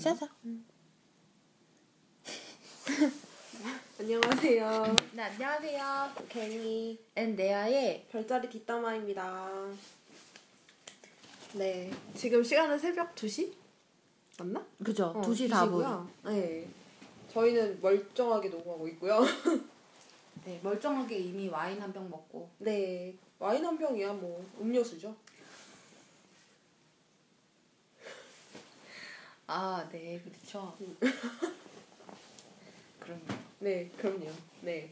짜자. 안녕하세요. 네, 안녕하세요. 괜히 엔데아의 별자리 뒷담화입니다. 네, 지금 시간은 새벽 2시? 맞나? 그죠. 어, 2시 4분. 시고요. 네. 저희는 멀쩡하게 녹음하고 있고요. 네, 멀쩡하게 이미 와인 한 병 먹고. 네, 와인 한 병이야 뭐 음료수죠. 아, 네, 그렇죠. 그럼요. 네, 그럼요. 네.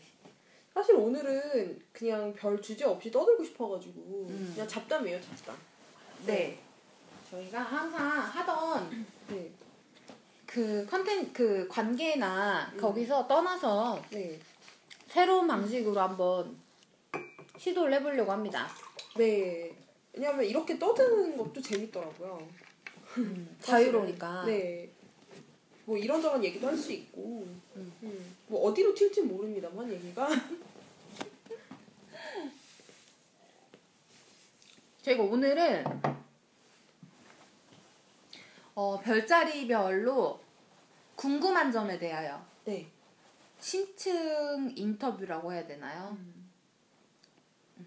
사실 오늘은 그냥 별 주제 없이 떠들고 싶어가지고 음. 그냥 잡담이에요, 잡담. 네. 저희가 항상 하던 네, 그 컨텐 그 관계나 음. 거기서 떠나서 네, 새로운 방식으로 한번 시도를 해보려고 합니다. 네. 왜냐면 이렇게 떠드는 것도 재밌더라고요. 자유로우니까. 네. 뭐 이런저런 얘기도 할 수 있고, 음. 음. 뭐 어디로 튈지 모릅니다만 얘기가. 저희가 오늘은 어, 별자리별로 궁금한 점에 대하여 네. 심층 인터뷰라고 해야 되나요?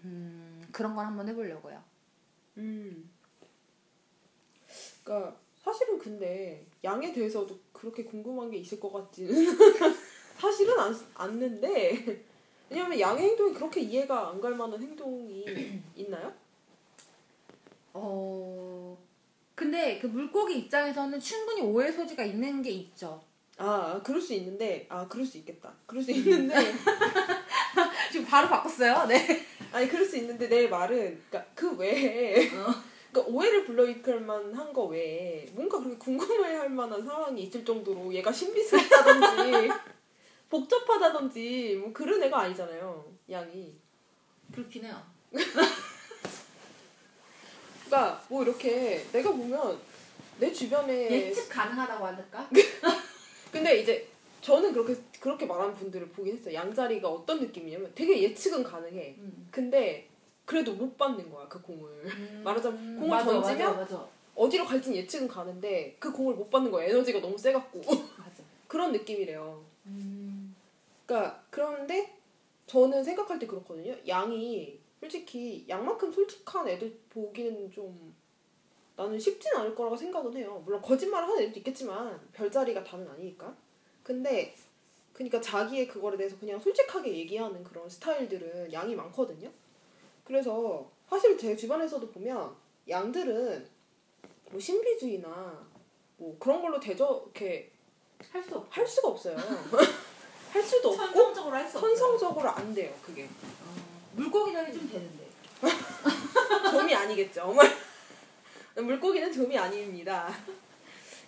음, 그런 걸 한번 해보려고요. 음. 그러니까 사실은 근데 양에 대해서도 그렇게 궁금한 게 있을 것 같지는 사실은 않, 않는데 왜냐면 양의 행동이 그렇게 이해가 안 갈 만한 행동이 있나요? 어, 근데 그 물고기 입장에서는 충분히 오해 소지가 있는 게 있죠. 아 그럴 수 있는데 아 그럴 수 있겠다. 그럴 수 있는데 지금 바로 바꿨어요. 네. 아니 그럴 수 있는데 내 말은 그러니까 그 외에 그러니까 오해를 불러일으킬 만한 거 외에 뭔가 그렇게 궁금해할 만한 상황이 있을 정도로 얘가 신비스럽다든지 복잡하다든지 뭐 그런 애가 아니잖아요 양이 그렇긴 해요. 그러니까 뭐 이렇게 내가 보면 내 주변에 예측 가능하다고 할까? 근데 이제 저는 그렇게 그렇게 말하는 분들을 보긴 했어요 양자리가 어떤 느낌이냐면 되게 예측은 가능해 음. 근데 그래도 못 받는 거야 그 공을. 말하자면 공을 맞아, 던지면 맞아, 맞아. 어디로 갈진 예측은 가는데 그 공을 못 받는 거야. 에너지가 너무 세갖고. 그런 느낌이래요. 음. 그러니까 그런데 저는 생각할 때 그렇거든요. 양이 솔직히 양만큼 솔직한 애들 보기는 좀 나는 쉽진 않을 거라고 생각은 해요. 물론 거짓말을 하는 애들도 있겠지만 별자리가 다는 아니니까. 근데 그러니까 자기의 그거에 대해서 그냥 솔직하게 얘기하는 그런 스타일들은 양이 많거든요 그래서 사실 제 주변에서도 보면 양들은 뭐 신비주의나 뭐 그런 걸로 대저 이렇게 할 수. 할 수가 없어요. 할 수도 없고 천성적으로 할 수 없고. 선성적으로 안 돼요. 그게 물고기들이 좀 되는데. 좀이 아니겠죠. 물고기는 좀이 아닙니다.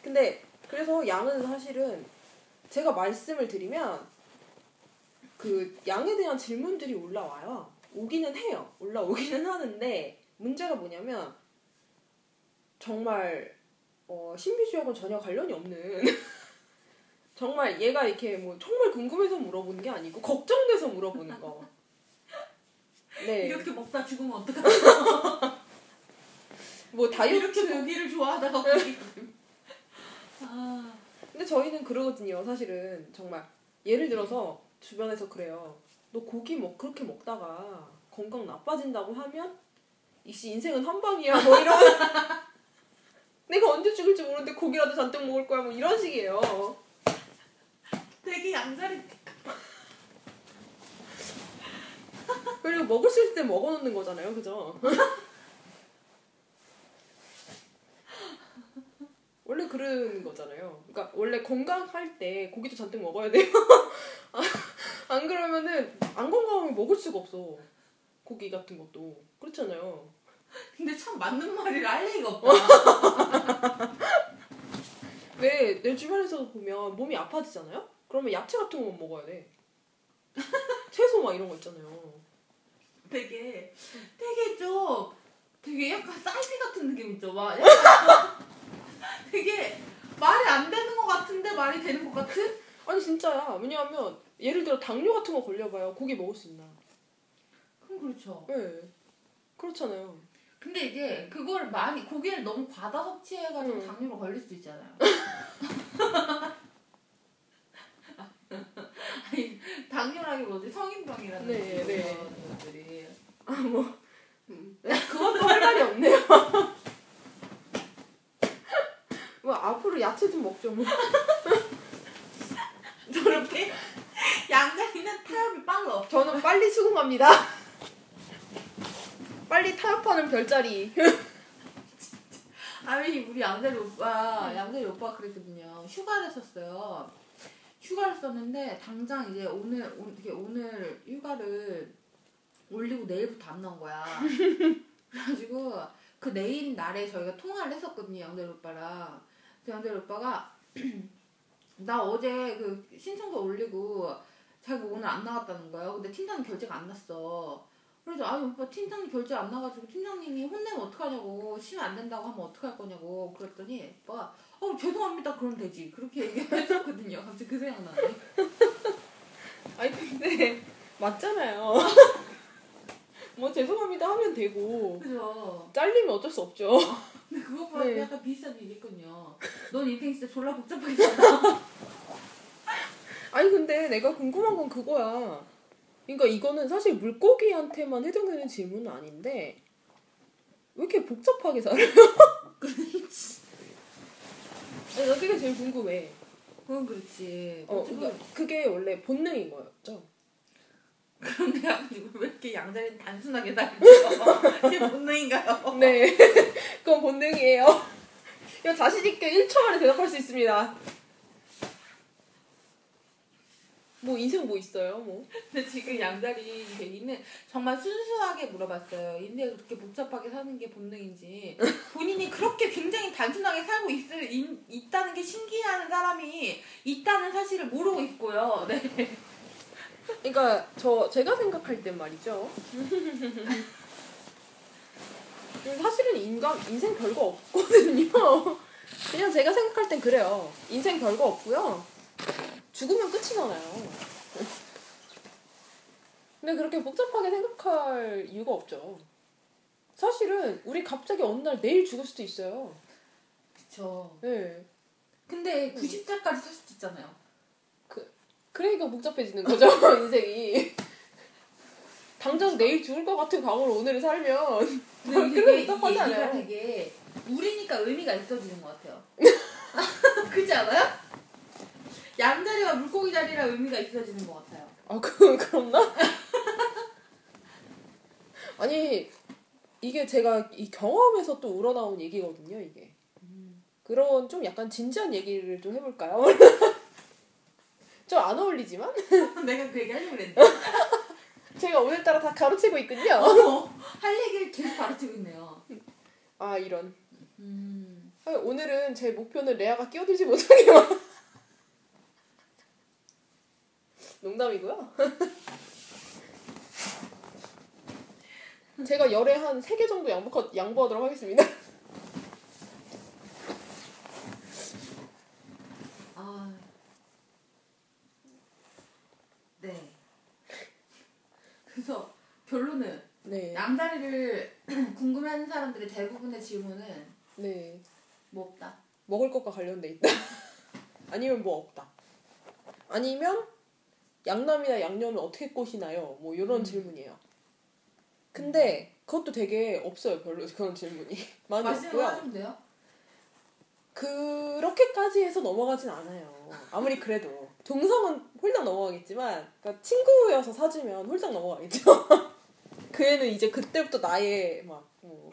근데 그래서 양은 사실은 제가 말씀을 드리면 그 양에 대한 질문들이 올라와요. 오기는 해요. 올라오기는 하는데 문제가 뭐냐면 정말 어, 신비주의하고는 전혀 관련이 없는 정말 얘가 이렇게 뭐 정말 궁금해서 물어보는 게 아니고 걱정돼서 물어보는 거. 네. 이렇게 먹다 죽으면 어떡하지? 뭐 다이어트 이렇게 고기를 좋아하다가 고기. 아. 근데 저희는 그러거든요. 사실은 정말 예를 들어서 주변에서 그래요. 너 고기 먹 그렇게 먹다가 건강 나빠진다고 하면 이씨 인생은 한 방이야. 뭐 이런 내가 언제 죽을지 모르는데 고기라도 잔뜩 먹을 거야. 뭐 이런 식이에요. 되게 양자리. 그리고 먹을 수 있을 때 먹어놓는 거잖아요. 그죠? 원래 그런 거잖아요. 그러니까 원래 건강할 때 고기도 잔뜩 먹어야 돼요. 아, 안 그러면은 안 건강하면 먹을 수가 없어. 고기 같은 것도 그렇잖아요. 근데 참 맞는 말이라 할 얘기가 없다. 왜 내 주변에서 보면 몸이 아파지잖아요? 그러면 야채 같은 거만 먹어야 돼. 채소 막 이런 거 있잖아요. 되게 되게 좀 되게 약간 쌀비 같은 느낌 있죠. 막 되게 말이 안 되는 것 같은데 말이 되는 것 같은? 아니 진짜야. 왜냐하면 예를 들어 당뇨 같은 거 걸려봐요. 고기 먹을 수 있나? 그럼 그렇죠. 네. 그렇잖아요. 근데 이게 그걸 많이 고기를 너무 과다 섭취해가지고 음. 당뇨로 걸릴 수도 있잖아요. 아니 당뇨라기보다 성인병이라는 네, 네. 것들이 아뭐 음. 네, 그것도 할 말이 없네요. 뭐 앞으로 야채 좀 먹죠 뭐. 저렇게 양자리는 타협이 빨라. 저는 빨리 수긍합니다. 빨리 타협하는 별자리. 아니 우리 양자리 오빠 양자리 오빠 그랬거든요. 휴가를 썼어요. 휴가를 썼는데 당장 이제 오늘 오늘 오늘 휴가를 올리고 내일부터 안 나온 거야. 그래가지고 그 내일 날에 저희가 통화를 했었거든요 양자리 오빠랑. 양자리 오빠가 나 어제 그 신청서 올리고 자기 오늘 안 나갔다는 거예요. 근데 팀장 결제가 안 났어. 그래서 아니 오빠 팀장 결제 안 나가지고 팀장님이 혼내면 어떡하냐고 쉬면 안 된다고 하면 어떡할 거냐고 그랬더니 오빠가 어 죄송합니다 그럼 되지 그렇게 얘기했었거든요 갑자기 그 생각 나네 아니 근데 맞잖아요. 뭐 죄송합니다 하면 되고 그죠 잘리면 어쩔 수 없죠. 근데 그것보다 네. 약간 비슷한 얘기했거든요 넌 인생 진짜 졸라 복잡하게 살아 아니 근데 내가 궁금한 건 그거야. 그러니까 이거는 사실 물고기한테만 해당되는 질문은 아닌데 왜 이렇게 복잡하게 살아요? 아니, 나 그게 제일 궁금해. 그건 그렇지 어, 어쨌든 그러니까 그게 원래 본능인 거였죠. 가지고 왜 이렇게 양자리는 단순하게 살죠 이게 본능인가요? 네, 그건 본능이에요. 이거 자신 있게 1초 만에 대답할 수 있습니다. 뭐 인생 뭐 있어요? 뭐 근데 지금 양자리 얘기는 정말 순수하게 물어봤어요. 인생을 그렇게 복잡하게 사는 게 본능인지 본인이 그렇게 굉장히 단순하게 살고 있을, 인- 있다는 게 신기한 사람이 있다는 사실을 모르고 있고요. 네. 그러니까 저 제가 생각할 땐 말이죠. 사실은 인간 인생 별거 없거든요. 그냥 제가 생각할 땐 그래요. 인생 별거 없고요. 죽으면 끝이잖아요. 근데 그렇게 복잡하게 생각할 이유가 없죠. 사실은 우리 갑자기 어느 날 내일 죽을 수도 있어요. 그쵸. 네. 근데 90살까지 살 수도 있잖아요. 그러니까 복잡해지는 거죠 인생이. 당장 내일 죽을 것 같은 각오로 오늘을 살면 근데 이게, 복잡하지 않아요. 되게 우리니까 의미가 있어지는 것 같아요. 그렇지 않아요? 양자리와 물고기 자리랑 의미가 있어지는 것 같아요. 아, 그, 그렇나? 아니, 이게 제가 이 경험에서 또 우러나온 얘기거든요, 이게. 그런 좀 약간 진지한 얘기를 좀 해볼까요? 좀 안 어울리지만? 내가 그 얘기 하려고 그랬는데. 제가 오늘따라 다 가르치고 있군요. 어, 할 얘기를 계속 가르치고 있네요. 아, 이런. 음. 아, 오늘은 제 목표는 레아가 끼어들지 못하게 만. 농담이고요. 제가 열에 한 3개 정도 양보, 양보하도록 하겠습니다. 아. 네. 그래서 결론은 네. 양다리를 궁금해하는 사람들의 대부분의 질문은 네. 뭐 없다. 먹을 것과 관련돼 있다. 아니면 뭐 없다. 아니면 양남이나 양념을 어떻게 꼬시나요? 뭐 이런 음. 질문이에요. 근데 그것도 되게 없어요. 별로 그런 질문이 많이 없고요. 그렇게까지 해서 넘어가진 않아요. 아무리 그래도 동성은 홀딱 넘어가겠지만 그러니까 친구여서 사주면 홀딱 넘어가겠죠. 그 애는 이제 그때부터 나의 막 뭐,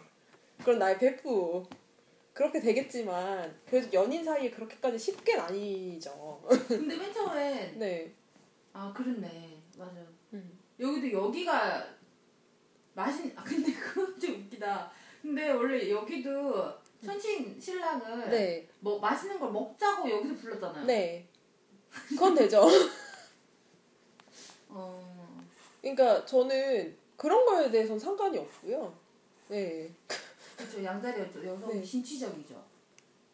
그런 나의 베프 그렇게 되겠지만 그래도 연인 사이에 그렇게까지 쉽게는 아니죠. 근데 맨 처음엔 네. 아 그렇네 맞아. 음. 여기도 여기가 맛있. 아 근데 그건 좀 웃기다. 근데 원래 여기도 천친 신랑을 네. 뭐 맛있는 걸 먹자고 여기서 불렀잖아요. 네. 그건 되죠. 어. 그러니까 저는 그런 거에 대해서는 상관이 없고요. 네. 그렇죠 양자리였죠. 여성이 네. 신취적이죠.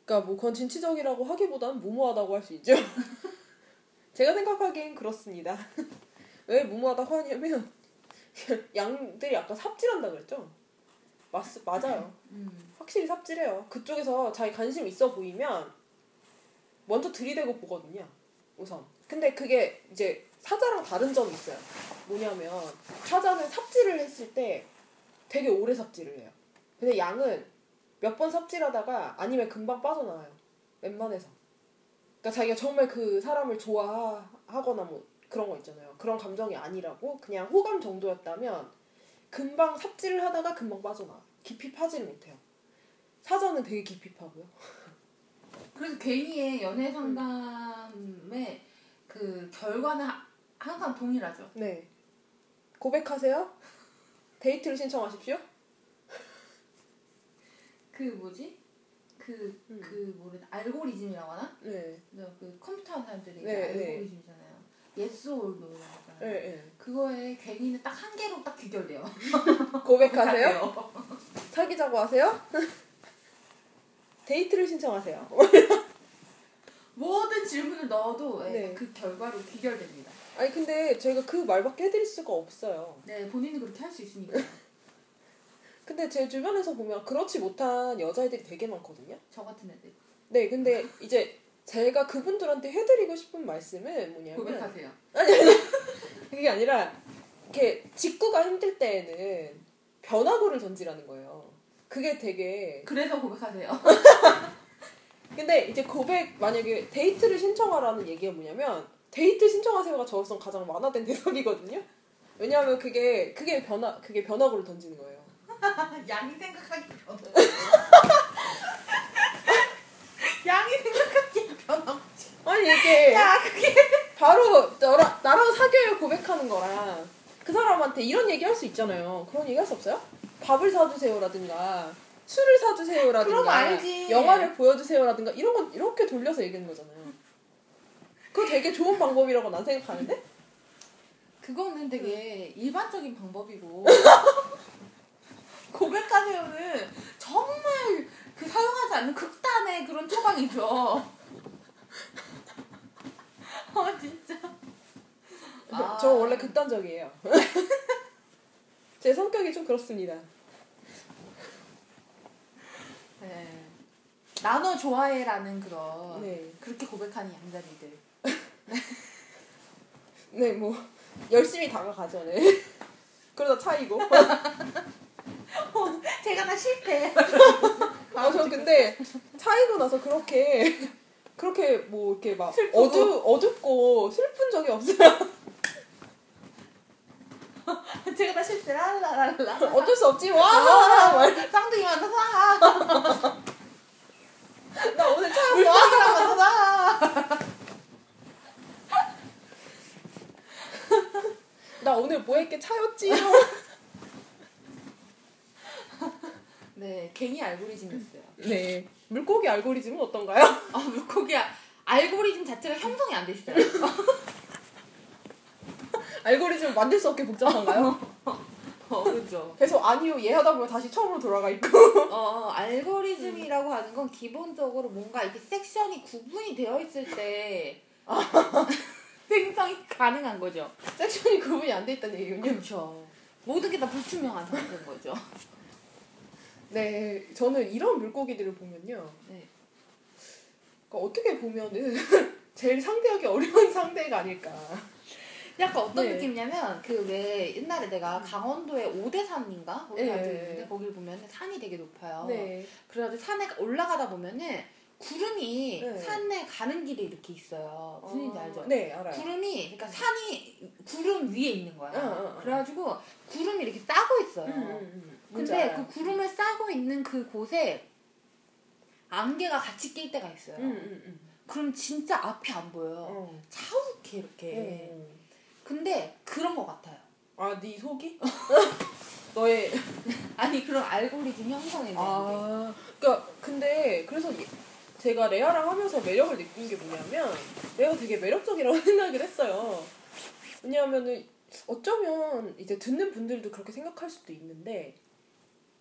그러니까 뭐 그건 진취적이라고 하기보단 무모하다고 할 수 있죠. 제가 생각하기엔 그렇습니다. 왜 무모하다고 하냐면 양들이 아까 삽질한다 그랬죠. 맞 맞아요. 음. 확실히 삽질해요. 그쪽에서 자기 관심 있어 보이면 먼저 들이대고 보거든요. 우선. 근데 그게 이제 사자랑 다른 점이 있어요. 뭐냐면 사자는 삽질을 했을 때 되게 오래 삽질을 해요. 근데 양은 몇 번 삽질하다가 아니면 금방 빠져나와요. 웬만해서. 그러니까 자기가 정말 그 사람을 좋아하거나 뭐 그런 거 있잖아요. 그런 감정이 아니라고 그냥 호감 정도였다면 금방 삽질을 하다가 금방 빠져나와. 깊이 파지를 못해요. 사자는 되게 깊이 파고요. 그래서 괜히의 연애 상담의 그 결과는 하- 항상 동일하죠. 네. 고백하세요? 데이트를 신청하십시오. 그 뭐지? 그, 음. 그 뭐래 알고리즘이라고 하나? 네. 그 컴퓨터 하는 사람들이 네, 네. 알고리즘이잖아요. yes or no 하잖아요. 네, 네. 그거의 결과는 딱 한 개로 딱 귀결돼요. 고백하세요? 사귀자고 하세요? 데이트를 신청하세요. 모든 질문을 넣어도 예, 네. 그 결과로 귀결됩니다. 아니 근데 저희가 그 말밖에 해드릴 수가 없어요. 네, 본인은 그렇게 할 수 있으니까. 근데 제 주변에서 보면 그렇지 못한 여자애들이 되게 많거든요. 저 같은 애들 네, 근데 이제 제가 그분들한테 해드리고 싶은 말씀은 뭐냐면 고백하세요. 그게 아니라 이렇게 직구가 힘들 때에는 변화구를 던지라는 거예요. 그게 되게 그래서 고백하세요. 근데 이제 고백 만약에 데이트를 신청하라는 얘기가 뭐냐면 데이트 신청하세요가 저로서 가장 완화된 대답이거든요. 왜냐하면 그게 그게 변화 그게 변화구를 던지는 거예요. 양이 생각하기 변화. 양이 생각하기 변화. 아니 이게 야, 그게 바로 너랑 나랑 사귀어요 고백하는 거랑 그 사람한테 이런 얘기 할 수 있잖아요. 그런 얘기 할 수 없어요? 밥을 사주세요라든가 술을 사주세요라든가 그럼 알지. 영화를 보여주세요라든가 이런 건 이렇게 돌려서 얘기하는 거잖아요. 그거 되게 좋은 방법이라고 난 생각하는데 그거는 되게 일반적인 방법이고 고백하세요는 정말 그 사용하지 않는 극단의 그런 처방이죠. 아 진짜. 아. 저 원래 극단적이에요. 제 성격이 좀 그렇습니다. 네. 나너 좋아해라는 그런 네. 그렇게 고백하는 양자리들. 네, 뭐 열심히 다가가죠, 네. 그러다 차이고. 제가 나 실패. 아, 저 근데 차이고 나서 그렇게 그렇게 뭐 이렇게 막 슬프고. 어두 어둡고 슬픈 적이 없어요. 제가 나 실패. 랄라랄라. 어쩔 수 없지. 와, 와, 쌍둥이 만나서 사. 나 오늘 차였어. 물고기랑 만나서 사. 나 오늘 뭐 했게 차였지. 네, 괜히 알고리즘이었어요. 네. 물고기 알고리즘은 어떤가요? 아, 물고기야. 알고리즘 자체가 형성이 안 돼 있어요. 알고리즘 만들 수 없게 복잡한가요? 어, 그죠. 계속 아니요 예 하다 보면 다시 처음으로 돌아가 있고. 어, 알고리즘이라고 하는 건 기본적으로 뭔가 이렇게 섹션이 구분이 되어 있을 때 생성이 가능한 거죠. 섹션이 구분이 안 돼 있다는 얘기군요. 그렇죠. 모든 게 다 불투명한 상태인 거죠. 네, 저는 이런 물고기들을 보면요. 네. 그러니까 어떻게 보면은 제일 상대하기 어려운 상대가 아닐까. 약간 어떤 네. 느낌이냐면 그 왜 옛날에 내가 강원도의 오대산인가 거기 네. 있는데 거기를 보면 산이 되게 높아요. 네. 그래가지고 산에 올라가다 보면은 구름이 네. 산에 가는 길에 이렇게 있어요. 무슨 얘기인지 알죠? 네, 알아요. 구름이 그러니까 산이 구름 위에 있는 거야. 응, 응, 응. 그래가지고 구름이 이렇게 싸고 있어요. 음, 음, 음. 근데. 그 구름을 싸고 있는 그 곳에 안개가 같이 낄 때가 있어요. 음, 음, 음. 그럼 진짜 앞이 안 보여요. 어. 차우게 이렇게. 어. 근데 그런 것 같아요. 아, 네 속이? 너의 아니 그런 알고리즘 게. 아, 그러니까 근데 그래서 이- 제가 레아랑 하면서 매력을 느낀 게 뭐냐면 레아가 되게 매력적이라고 생각을 했어요. 왜냐하면은 어쩌면 이제 듣는 분들도 그렇게 생각할 수도 있는데,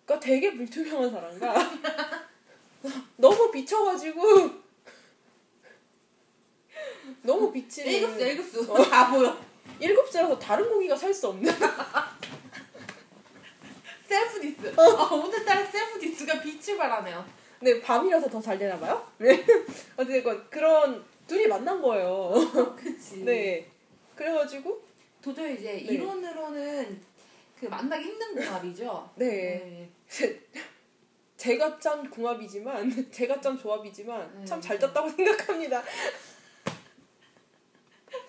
그러니까 되게 불투명한 사람과 너무 비쳐가지고 너무 비치는 일급수 일급수 어. 다 보여. 일급수라서 다른 고기가 살 수 없는 self dis. 아, 오늘따라 self dis가 빛을 발하네요. 네, 밤이라서 더 잘 되나 봐요? 네. 어쨌든 그런 둘이 만난 거예요. 그치. 네. 그래가지고 도저히 이제 네. 이론으로는 그 만나기 힘든 궁합이죠. 네 제가 짠 궁합이지만 제가 짠 조합이지만 네. 참 잘 짰다고 생각합니다.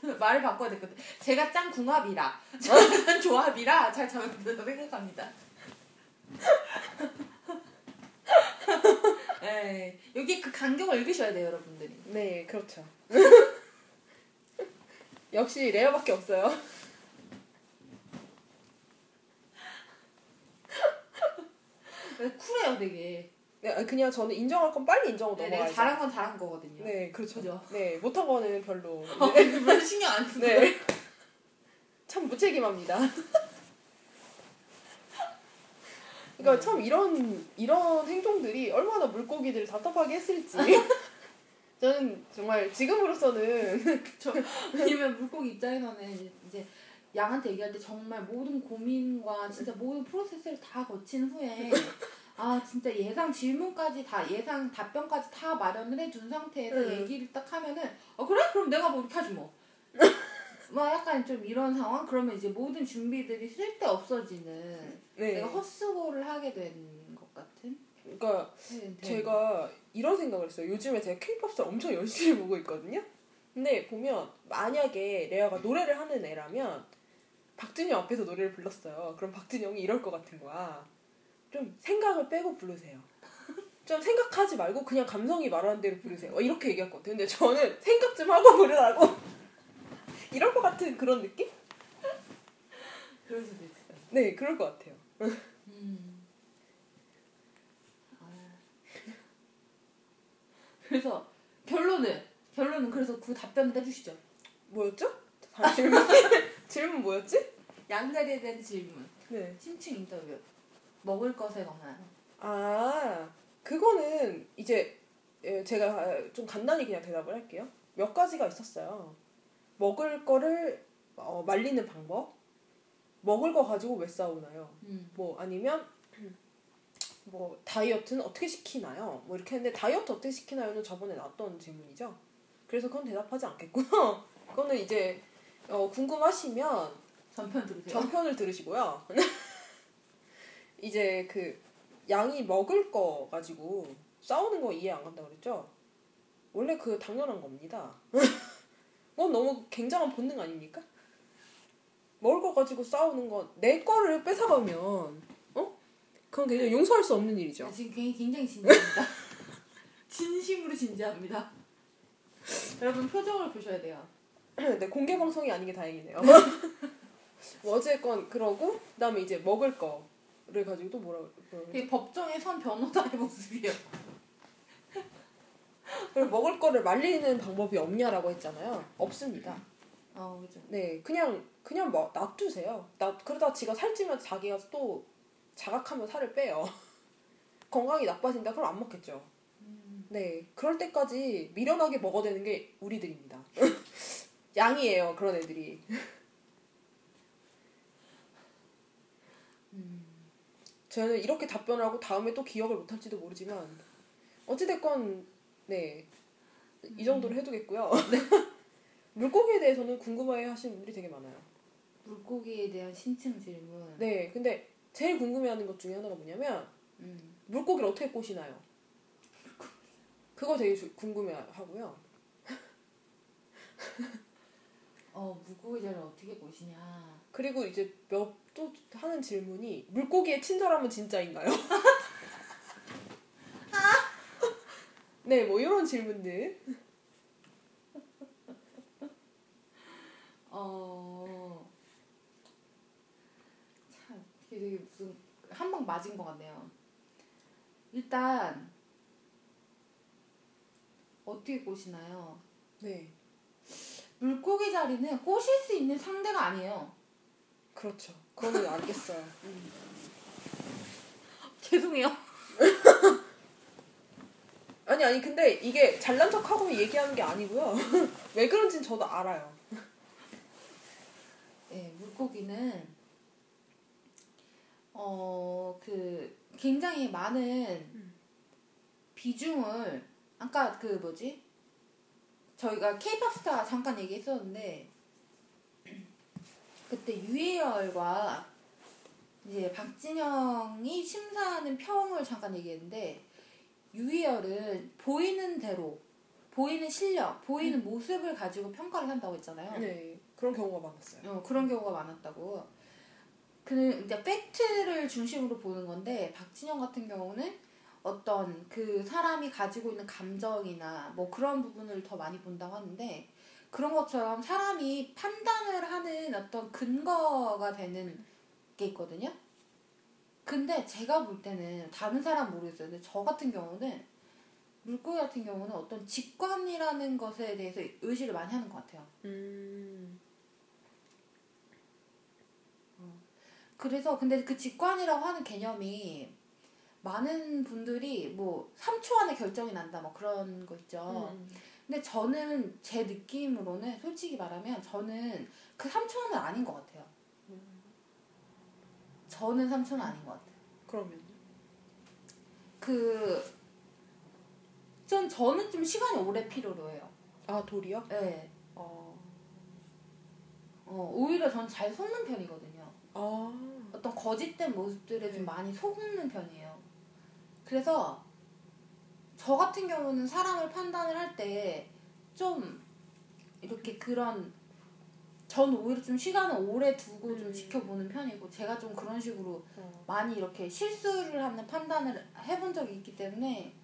네. 말을 바꿔야 될것 같아. 제가 짠 궁합이라, 저는 짠 조합이라 잘 잡았다고 생각합니다. 네, 여기 그 간격을 읽으셔야 돼요, 여러분들이. 네 그렇죠. 역시 레어밖에 없어요. 쿨해요, 되게. 네, 그냥 저는 인정할 건 빨리 인정하고 네, 내가 넘어가야죠. 잘한 건 잘한 거거든요. 네, 그렇죠. 그죠? 네, 못한 거는 별로. 어, 별로 신경 안 쓰고. 네. 참 무책임합니다. 그러니까 네. 참 이런 이런 행동들이 얼마나 물고기들을 답답하게 했을지. 저는 정말 지금으로서는 저, 왜냐면 물고기 입장에서는 양한테 얘기할 때 정말 모든 고민과 진짜 모든 프로세스를 다 거친 후에 아 진짜 예상 질문까지 다 예상 답변까지 다 마련을 해둔 상태에서 응. 얘기를 딱 하면은 어 그래 그럼 내가 뭐 이렇게 하지 뭐. 뭐 약간 좀 이런 상황 그러면 이제 모든 준비들이 쓸데 없어지는 네. 내가 헛수고를 하게 된 것 같은 그러니까 네, 네. 제가 이런 생각을 했어요. 요즘에 제가 케이팝스를 엄청 열심히 보고 있거든요. 근데 보면 만약에 레아가 노래를 하는 애라면 박진영 앞에서 노래를 불렀어요. 그럼 박진영이 이럴 것 같은 거야. 좀 생각을 빼고 부르세요. 좀 생각하지 말고 그냥 감성이 말하는 대로 부르세요. 어, 이렇게 얘기할 것 같아요. 근데 저는 생각 좀 하고 부르라고. 이럴 것 같은 그런 느낌? 그럴 수도 있어요. 네, 그럴 것 같아요. 음. 아. 그래서 결론은 결론은 그래서 그 답변을 해주시죠. 뭐였죠? 다시 질문, 뭐였지? 양자리에 대한 질문. 네. 심층 인터뷰. 먹을 것에 관한. 아, 그거는 이제 예, 제가 좀 간단히 그냥 대답을 할게요. 몇 가지가 있었어요. 먹을 거를 어, 말리는 방법. 먹을 거 가지고 왜 싸우나요? 음. 뭐 아니면 뭐 다이어트는 어떻게 시키나요? 뭐 이렇게 했는데 다이어트 어떻게 시키나요는 저번에 나왔던 질문이죠. 그래서 그건 대답하지 않겠고요. 그거는 이제 어, 궁금하시면 전편 들으세요. 전편을 들으시고요. 이제 그 양이 먹을 거 가지고 싸우는 거 이해 안 간다 그랬죠? 원래 그 당연한 겁니다. 그건 너무 굉장한 본능 아닙니까? 먹을 거 가지고 싸우는 건 내 거를 뺏어가면 어? 그건 굉장히 용서할 수 없는 일이죠. 아, 지금 굉장히, 굉장히 진지합니다. 진심으로 진지합니다. 여러분 표정을 보셔야 돼요. 네, 공개 방송이 아닌 게 다행이네요. 뭐 어쨌건 그러고 그다음에 이제 먹을 거를 가지고 또 뭐라 그러죠? 되게 법정에 선 변호사의 모습이에요. 그리고 먹을 거를 말리는 방법이 없냐라고 했잖아요. 없습니다. 어, 그죠. 네, 그냥 그냥 뭐 놔두세요. 나 그러다 지가 살찌면 자기가 또 자각하면 살을 빼요. 건강이 나빠진다 그럼 안 먹겠죠. 네, 그럴 때까지 미련하게 먹어대는 게 우리들입니다. 양이에요 그런 애들이. 저는 이렇게 답변을 하고 다음에 또 기억을 못할지도 모르지만 어찌됐건 네. 이 정도로 해두겠고요. 물고기에 대해서는 궁금해 하시는 분들이 되게 많아요. 물고기에 대한 신층 질문. 네, 근데 제일 궁금해하는 것 중에 하나가 뭐냐면 음. 물고기를 어떻게 꼬시나요? 그거 되게 주- 궁금해하고요. 어, 물고기 자를 어떻게 보시냐. 그리고 이제 몇 또 하는 질문이 물고기의 친절함은 진짜인가요? 네, 뭐 이런 질문들. 어. 참, 이게 되게 무슨 한 방 맞은 것 같네요. 일단 어떻게 꼬시나요? 네, 물고기 자리는 꼬실 수 있는 상대가 아니에요. 그렇죠. 그거는 알겠어요. 죄송해요. 아니 아니 근데 이게 잘난 척하고 얘기하는 게 아니고요. 왜 그런지는 저도 알아요. 네, 물고기는 어, 그 굉장히 많은 비중을 아까 그 뭐지? 저희가 케이팝 스타 잠깐 얘기했었는데 그때 유희열과 이제 박진영이 심사하는 평을 잠깐 얘기했는데 유희열은 보이는 대로 보이는 실력, 보이는 모습을 가지고 평가를 한다고 했잖아요. 네 그런 경우가 많았어요. 어, 그런 경우가 많았다고. 그 이제 팩트를 중심으로 보는 건데 박진영 같은 경우는 어떤 그 사람이 가지고 있는 감정이나 뭐 그런 부분을 더 많이 본다고 하는데 그런 것처럼 사람이 판단을 하는 어떤 근거가 되는 게 있거든요. 근데 제가 볼 때는 다른 사람 모르겠어요. 근데 저 같은 경우는 물고기 같은 경우는 어떤 직관이라는 것에 대해서 의지를 많이 하는 것 같아요. 음. 그래서 근데 그 직관이라고 하는 개념이 많은 분들이 뭐 3초 안에 결정이 난다 뭐 그런 거 있죠. 음. 근데 저는 제 느낌으로는 솔직히 말하면 저는 그 3초는 아닌 것 같아요. 저는 3초는 아닌 것 같아요. 그러면 그, 전 저는 좀 시간이 오래 필요로 해요. 아 돌이요? 네. 어. 어, 오히려 전 잘 속는 편이거든요. 아. 어떤 거짓된 모습들에 좀 네. 많이 속는 편이에요. 그래서 저 같은 경우는 사람을 판단을 할 때 좀 이렇게 그런 전 오히려 좀 시간을 오래 두고 좀 음. 지켜보는 편이고 제가 좀 그런 식으로 어. 많이 이렇게 실수를 하는 판단을 해본 적이 있기 때문에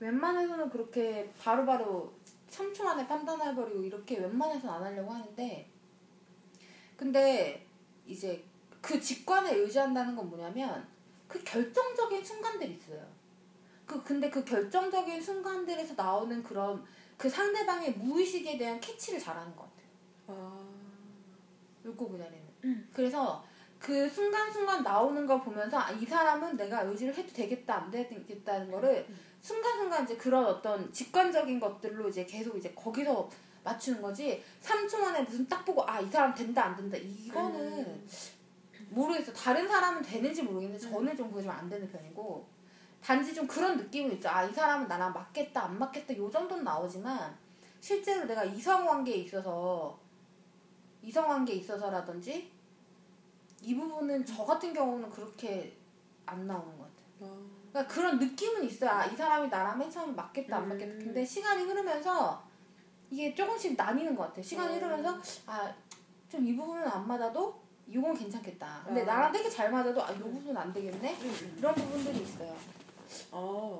웬만해서는 그렇게 바로바로 3초 만에 판단해버리고 이렇게 웬만해서는 안 하려고 하는데 근데 이제 그 직관에 의지한다는 건 뭐냐면 그 결정적인 순간들이 있어요. 그 근데 그 결정적인 순간들에서 나오는 그런 그 상대방의 무의식에 대한 캐치를 잘하는 것 같아요. 아. 물고기 자리는. 그래서 그 순간순간 나오는 걸 보면서 아, 이 사람은 내가 의지를 해도 되겠다 안 되겠다는 거를 순간순간 이제 그런 어떤 직관적인 것들로 이제 계속 이제 거기서 맞추는 거지 3초 만에 무슨 딱 보고 아 이 사람 된다 안 된다 이거는 음. 모르겠어 다른 사람은 되는지 모르겠는데 저는 좀 그게 좀 안 되는 편이고 단지 좀 그런 느낌은 있죠 아 이 사람은 나랑 맞겠다 안 맞겠다 요 정도는 나오지만 실제로 내가 이성 관계에 있어서 이성 관계에 있어서라든지 이 부분은 저 같은 경우는 그렇게 안 나오는 것 같아요. 아. 그러니까 그런 느낌은 있어요. 아, 이 사람이 나랑 맨 처음에 맞겠다 안 맞겠다. 음. 근데 시간이 흐르면서 이게 조금씩 나뉘는 것 같아요. 시간이 음. 흐르면서 아 좀 이 부분은 안 맞아도 이건 괜찮겠다. 근데 아. 나랑 되게 잘 맞아도 아, 이 부분은 안 되겠네. 음. 이런 부분들이 있어요. 아.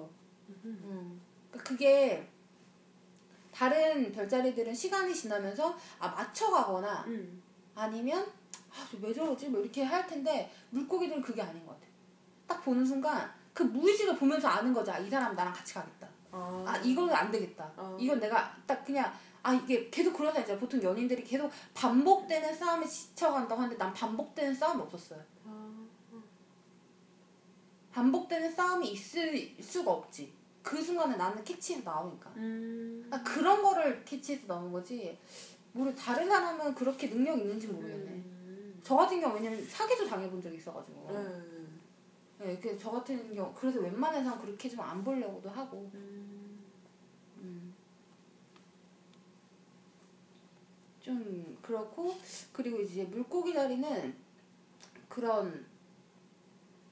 음. 그러니까 그게 다른 별자리들은 시간이 지나면서 아 맞춰가거나 음. 아니면 아, 저왜 저러지? 뭐 이렇게 할 텐데 물고기들은 그게 아닌 것 같아. 딱 보는 순간 그 무의식을 보면서 아는 거죠. 아, 이 사람 나랑 같이 가겠다. 아. 아 이거는 안 되겠다. 아. 이건 내가 딱 그냥 아 이게 계속 그런 있잖아. 보통 연인들이 계속 반복되는 싸움에 지쳐간다고 하는데 난 반복되는 싸움이 없었어요. 아. 반복되는 싸움이 있을 수가 없지. 그 순간에 나는 캐치해서 나오니까. 음. 아, 그런 거를 캐치해서 나오는 거지. 모르 다른 사람은 그렇게 능력 있는지 모르겠네. 음. 저 같은 경우 왜냐면 사기도 당해본 적이 있어가지고. 음. 네, 그저 같은 경우 그래서 웬만해서 그렇게 좀 안 보려고도 하고. 음. 음. 좀 그렇고 그리고 이제 물고기 자리는 그런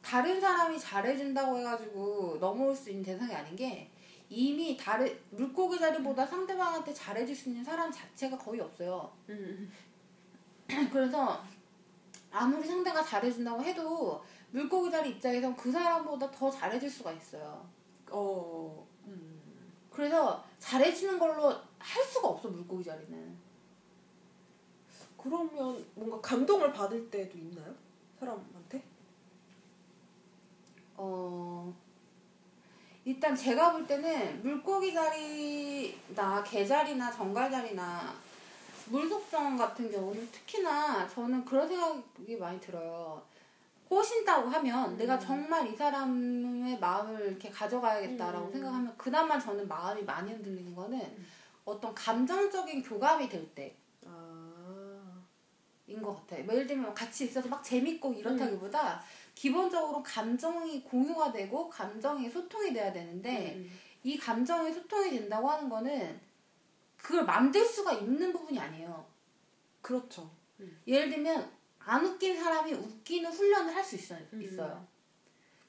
다른 사람이 잘해준다고 해가지고 넘어올 수 있는 대상이 아닌 게 이미 다른 물고기 자리보다 상대방한테 잘해줄 수 있는 사람 자체가 거의 없어요. 음. 그래서 아무리 상대가 잘해준다고 해도 물고기 자리 입장에선 그 사람보다 더 잘해줄 수가 있어요. 어. 음. 그래서 잘해주는 걸로 할 수가 없어 물고기 자리는. 그러면 뭔가 감동을 받을 때도 있나요? 사람한테? 어 일단 제가 볼 때는 물고기 자리나 개 자리나 정갈 자리나 물속성 같은 경우는 특히나 저는 그런 생각이 많이 들어요. 꼬신다고 하면 음. 내가 정말 이 사람의 마음을 이렇게 가져가야겠다라고 음. 생각하면 그나마 저는 마음이 많이 흔들리는 거는 음. 어떤 감정적인 교감이 될 때. 아. 인것 같아요. 뭐 예를 들면 같이 있어서 막 재밌고 이렇다기보다 음. 기본적으로 감정이 공유가 되고 감정이 소통이 돼야 되는데 음. 이 감정이 소통이 된다고 하는 거는 그걸 만들 수가 있는 부분이 아니에요. 그렇죠. 예를 들면 안 웃긴 사람이 웃기는 훈련을 할 수 있어요. 음. 있어요.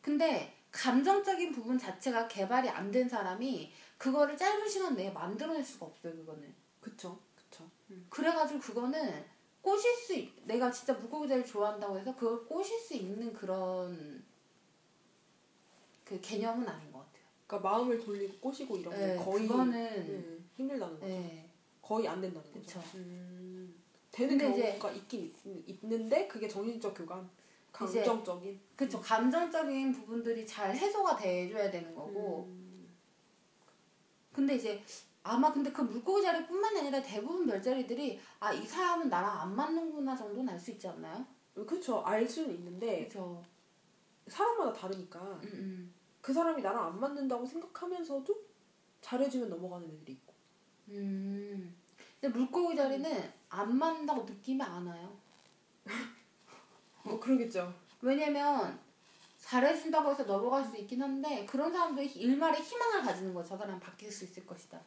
근데 감정적인 부분 자체가 개발이 안 된 사람이 그거를 짧은 시간 내에 만들어낼 수가 없어요. 그거는. 그쵸. 그쵸. 음. 그래가지고 그거는 꼬실 수 있, 내가 진짜 물고기자를 좋아한다고 해서 그걸 꼬실 수 있는 그런 그 개념은 아닌 것 같아요. 그러니까 마음을 돌리고 꼬시고 이런 게 네, 거의 그거는 음, 힘들다는 거죠. 네, 거의 안 된다는 거죠. 음, 되는 이제- 경우가 있긴 있, 는데 그게 정신적 교감, 감정적인. 그쵸. 감정적인 부분들이 잘 해소가 돼줘야 되는 거고. 음, 근데 이제 아마 근데 그 물고기 자리뿐만 아니라 대부분 별자리들이 아 이 사람은 나랑 안 맞는구나 정도는 알 수 있지 않나요? 그쵸. 알 수는 있는데 그렇죠. 사람마다 다르니까 음, 음. 그 사람이 나랑 안 맞는다고 생각하면서도 잘해주면 넘어가는 애들이 있고. 음. 근데 물고기 자리는 안 맞는다고 느끼면 안 와요. 뭐 그러겠죠. 왜냐면 잘해준다고 해서 넘어갈 수 있긴 한데 그런 사람들이 일말의 희망을 가지는 거죠. 저 사람 바뀔 수 있을 것이다.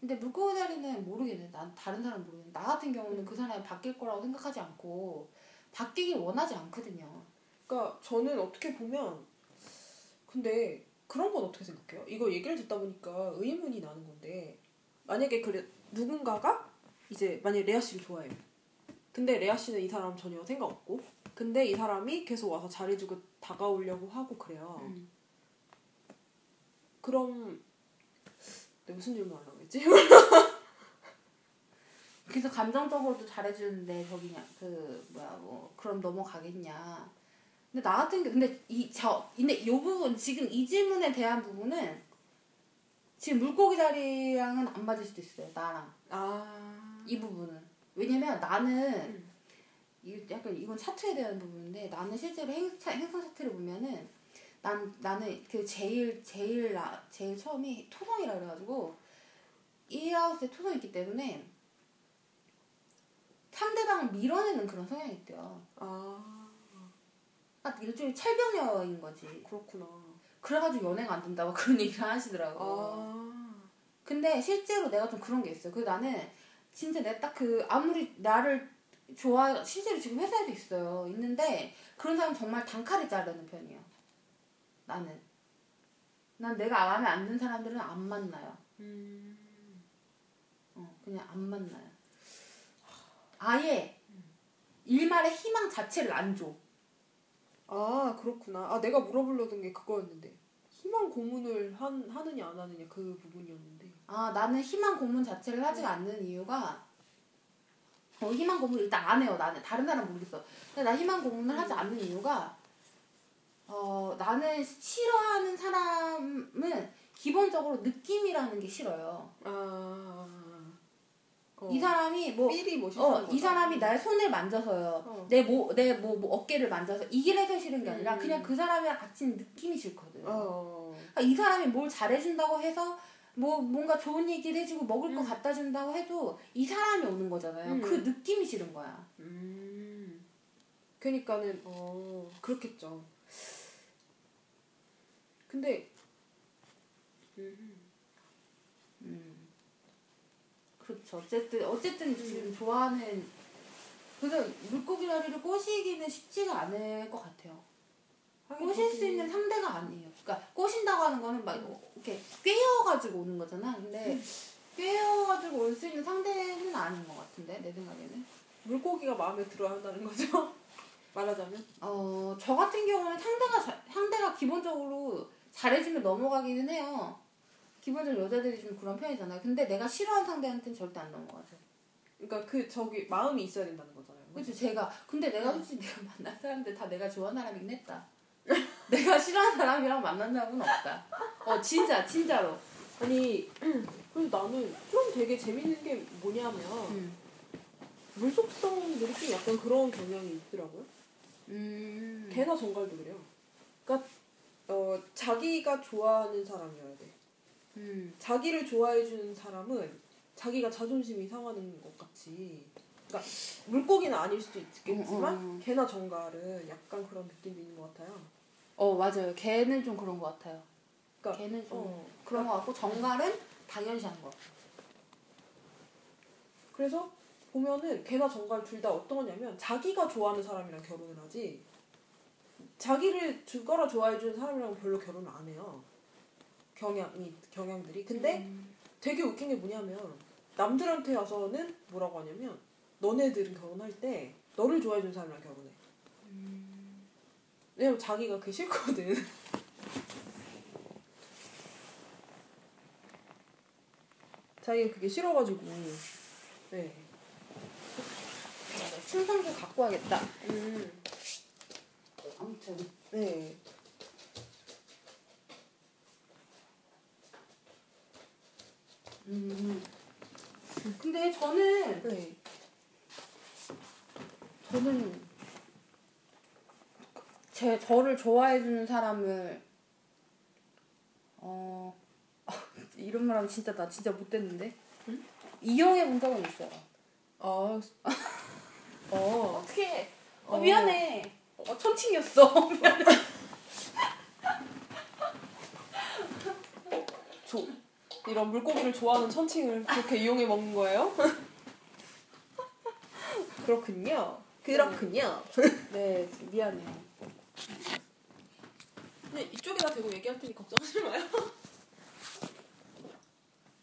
근데 물고기 자리는 모르겠네. 난 다른 사람 모르겠네. 나 같은 경우는 그 사람이 바뀔 거라고 생각하지 않고 바뀌길 원하지 않거든요. 그러니까 저는 어떻게 보면 근데 그런 건 어떻게 생각해요? 이거 얘기를 듣다 보니까 의문이 나는 건데 만약에 그래 누군가가 이제 만약에 레아 씨를 좋아해요. 근데 레아 씨는 이 사람 전혀 생각 없고 근데 이 사람이 계속 와서 잘해주고 다가오려고 하고 그래요. 음. 그럼 내가 무슨 질문 하려고 했지? 그래서 감정적으로도 잘해주는데 저기 그냥 그 뭐야 뭐 그럼 넘어가겠냐. 근데 나 같은 게 근데 이 저 근데 요 부분 지금 이 질문에 대한 부분은 지금 물고기 자리랑은 안 맞을 수도 있어요. 나랑 아 이 부분은 왜냐면 나는 음. 이 약간 이건 차트에 대한 부분인데 나는 실제로 행사 행성 차트를 보면은 난 나는 그 제일 제일 나 제일 처음이 토성이라 그래가지고 이 하우스에 토성이 있기 때문에 상대방을 밀어내는 그런 성향이 있대요. 아 아 일종의 철벽녀인 거지. 그렇구나. 그래가지고 연애가 안 된다고 그런 얘기를 하시더라고. 아 근데 실제로 내가 좀 그런 게 있어요. 그 나는 진짜 내가 딱 그 아무리 나를 좋아 실제로 지금 회사에도 있어요. 있는데 그런 사람 정말 단칼에 자르는 편이에요. 나는 난 내가 마음에 안 드는 사람들은 안 만나요. 음. 어, 그냥 안 만나요. 아예 일말의 희망 자체를 안 줘. 아 그렇구나. 아 내가 물어보려던 게 그거였는데 희망 고문을 한, 하느냐 안 하느냐 그 부분이었는데. 아 나는 희망 고문 자체를 하지 않는 이유가 어, 희망 고문 일단 안 해요 나는 다른 사람 모르겠어 근데 나 희망 고문을 하지 않는 이유가 어 나는 싫어하는 사람은 기본적으로 느낌이라는 게 싫어요 아. 어. 이 사람이 뭐 삘이 뭐 어, 이 사람이 나의 손을 만져서요. 어. 내 뭐, 내 뭐, 뭐 어깨를 만져서 이길 해서 싫은 게 아니라 음. 그냥 그 사람이랑 같이 있는 느낌이 싫거든. 어. 그러니까 이 사람이 뭘 잘해준다고 해서 뭐 뭔가 좋은 얘기를 해주고 먹을 거 음. 갖다 준다고 해도 이 사람이 오는 거잖아요. 음. 그 느낌이 싫은 거야. 음. 그러니까는 어 그렇겠죠. 근데 음. 음. 그렇죠. 어쨌든 어쨌든 지금 좋아하는 그래서 물고기 다리를 꼬시기는 쉽지가 않을 것 같아요. 꼬실 수 있는 상대가 아니에요. 그러니까 꼬신다고 하는 거는 막 이렇게 꿰어가지고 오는 거잖아. 근데 꿰어가지고 올 수 있는 상대는 아닌 것 같은데 내 생각에는. 물고기가 마음에 들어야 한다는 거죠. 말하자면. 어, 저 같은 경우는 상대가 자- 상대가 기본적으로 잘해주면 넘어가기는 해요. 기본적으로 여자들이 좀 그런 편이잖아요. 근데 내가 싫어하는 상대한테는 절대 안 넘어가죠. 그러니까 그 저기 마음이 있어야 된다는 거잖아요. 그렇죠. 제가 근데 내가 솔직히 내가 만난 사람들 다 내가 좋아하는 사람이긴 했다. 내가 싫어하는 사람이랑 만난 적은 없다. 어 진짜 진짜로. 아니 그래서 나는 좀 되게 재밌는 게 뭐냐면 음. 물속성들이 좀 약간 그런 경향이 있더라고요. 음. 개나 정갈도 그래요. 그러니까 어 자기가 좋아하는 사람이어야 돼. 음. 자기를 좋아해주는 사람은 자기가 자존심이 상하는 것 같이. 그러니까 물고기는 아닐 수도 있겠지만 음, 음. 개나 정갈은 약간 그런 느낌이 있는 것 같아요. 어 맞아요. 걔는 좀 그런 것 같아요. 그러니까 걔는 좀 어, 그런 것 같고 정갈은 당연시한 거. 그래서 보면은 개나 정갈 둘 다 어떤 거냐면 자기가 좋아하는 사람이랑 결혼을 하지 자기를 죽어라 좋아해주는 사람이랑 별로 결혼을 안 해요. 경향이 경향들이. 근데 음. 되게 웃긴 게 뭐냐면 남들한테 와서는 뭐라고 하냐면 너네들은 결혼할 때 너를 좋아해주는 사람이랑 결혼해. 왜냐면 자기가 그게 싫거든. 자기가 그게 싫어가지고. 네. 충성도 갖고 와야겠다. 음. 아무튼. 네. 음. 근데 저는 네. 저는 제 저를 좋아해 주는 사람을 어 이런 말하면 진짜 나 진짜 못됐는데 응? 이용해 본 적은 있어요. 아. 어. 어떻게? 어. 미안해. 어, 천칭이었어. 미안해. 조, 이런 물고기를 좋아하는 천칭을 그렇게 이용해 먹는 거예요? 그렇군요. 그렇군요. 네 미안해요. 근데 이쪽에다 대고 얘기할 테니 걱정하지 마요.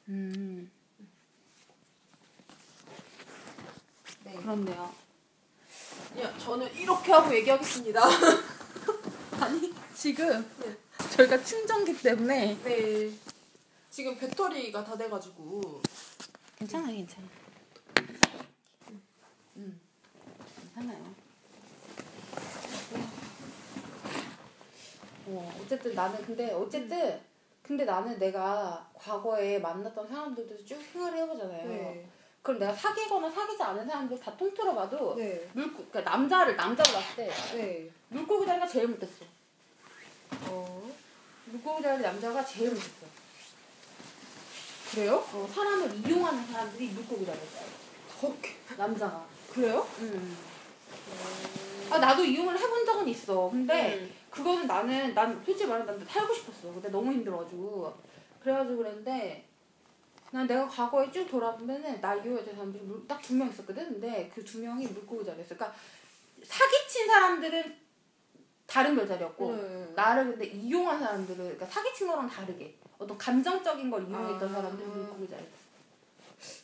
음 네. 그렇네요. 야, 저는 이렇게 하고 얘기하겠습니다. 아니 지금 네. 저희가 충전기 때문에 네. 지금 배터리가 다 돼가지고. 괜찮아 괜찮아. 음 괜찮아요. 어 어쨌든 나는 근데 어쨌든 근데 나는 내가 과거에 만났던 사람들도 쭉 생각을 해보잖아요. 네. 그럼 내가 사귀거나 사귀지 않은 사람들 다 통틀어 봐도 네. 물고 그러니까 남자를 남자로 봤을 때 네. 물고기 다리가 제일 못했어. 어. 물고기 다리 남자가 제일 못했어. 그래요? 어, 사람을 이용하는 사람들이 물고기 다리였어. 그렇게. 남자가. 그래요? 응. 아 나도 이용을 해본 적은 있어. 근데 음. 그거는 나는 난 솔직히 말해 난 살고 싶었어. 근데 너무 힘들어가지고 그래가지고 그랬는데 난 내가 과거에 쭉 돌아보면은 나 이용했던 사람들이 딱 두 명 있었거든. 근데 그 두 명이 물고기 자리였어. 그러니까 사기친 사람들은 다른 별자리였고 네. 나를 근데 이용한 사람들은 그러니까 사기친 거랑 다르게 어떤 감정적인 걸 이용했던 아. 사람들은 물고기 자리였어.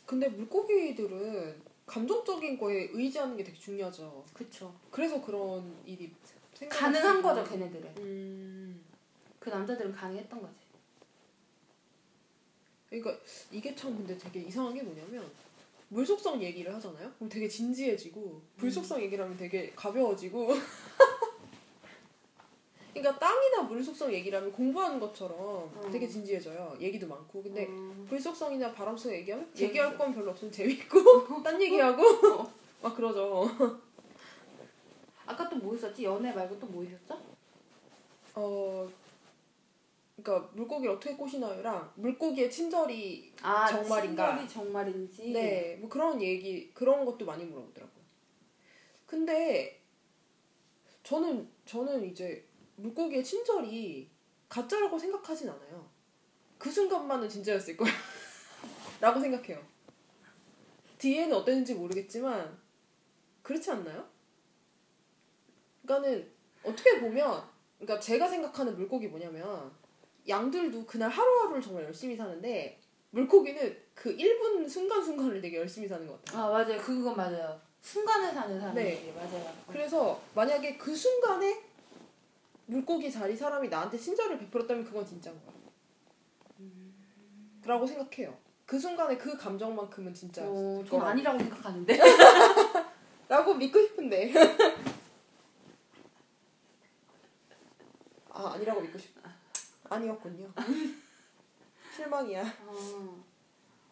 근데 물고기들은 감정적인 거에 의지하는 게 되게 중요하죠. 그쵸. 그래서 그런 일이 가능한 거죠 걔네들은. 음. 그 남자들은 가능했던 거지. 그러니까 이게 참 근데 되게 이상한 게 뭐냐면 물속성 얘기를 하잖아요. 그럼 되게 진지해지고 불속성 얘기를 하면 되게 가벼워지고. 그러니까 땅이나 물 속성 얘기를 하면 공부하는 것처럼 되게 진지해져요. 얘기도 많고. 근데 음. 불 속성이나 바람성 얘기하면 재밌어. 얘기할 건 별로 없으면 재밌고 딴 얘기하고 막 그러죠. 아까 또 뭐 있었지? 연애 말고 또 뭐 있었죠? 어 그러니까 물고기를 어떻게 꼬시나요랑 물고기의 친절이 아 정말인가? 친절이 정말인지. 네, 뭐 그런 얘기 그런 것도 많이 물어보더라고요. 근데 저는 저는 이제 물고기의 친절이 가짜라고 생각하진 않아요. 그 순간만은 진짜였을 거야. 라고 생각해요. 뒤에는 어땠는지 모르겠지만 그렇지 않나요? 그러니까는 어떻게 보면 그러니까 제가 생각하는 물고기 뭐냐면 양들도 그날 하루하루를 정말 열심히 사는데 물고기는 그 1분 순간순간을 되게 열심히 사는 것 같아요. 아 맞아요. 그건 맞아요. 순간을 사는 사람들이 네. 맞아요. 그래서 만약에 그 순간에 물고기 자리 사람이 나한테 친절을 베풀었다면 그건 진짜인 거야. 라고 생각해요. 그 순간에 그 감정만큼은 진짜. 어, 전 아니라고 생각하는데. 라고 믿고 싶은데. 아, 아니라고 믿고 싶. 아니었군요. 실망이야. 어,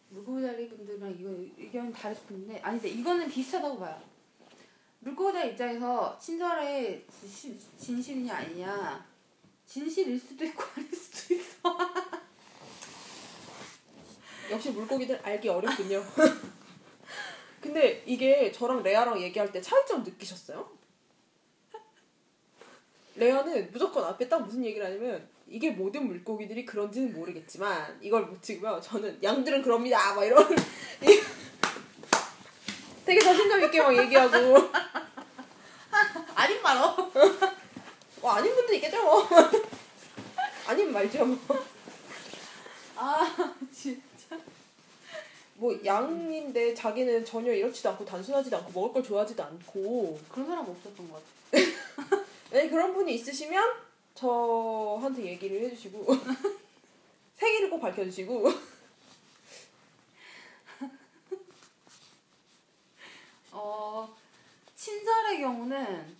물고기 다리 분들이랑 이거 의견이 다를 수도 있는데 아니 근데 이거는 비슷하다고 봐요. 다리 입장에서 친절의 진- 진실이냐 아니냐 진실일 수도 있고 아닐 수도 있어. 역시 물고기들 알기 어렵군요. 근데 이게 저랑 레아랑 얘기할 때 차이점 느끼셨어요? 레아는 무조건 앞에 딱 무슨 얘기를 하냐면 이게 모든 물고기들이 그런지는 모르겠지만 이걸 못 찍으면 저는 양들은 그럽니다 막 이런 되게 자신감 있게 막 얘기하고 말어. 뭐 아닌 분도 있겠죠 뭐 아닌 말죠 아 진짜. 뭐 양인데 자기는 전혀 이렇지도 않고 단순하지도 않고 먹을 걸 좋아하지도 않고 그런 사람 없었던 것 같아. 네, 그런 분이 있으시면 저한테 얘기를 해주시고 생일을 꼭 밝혀주시고 어 친절의 경우는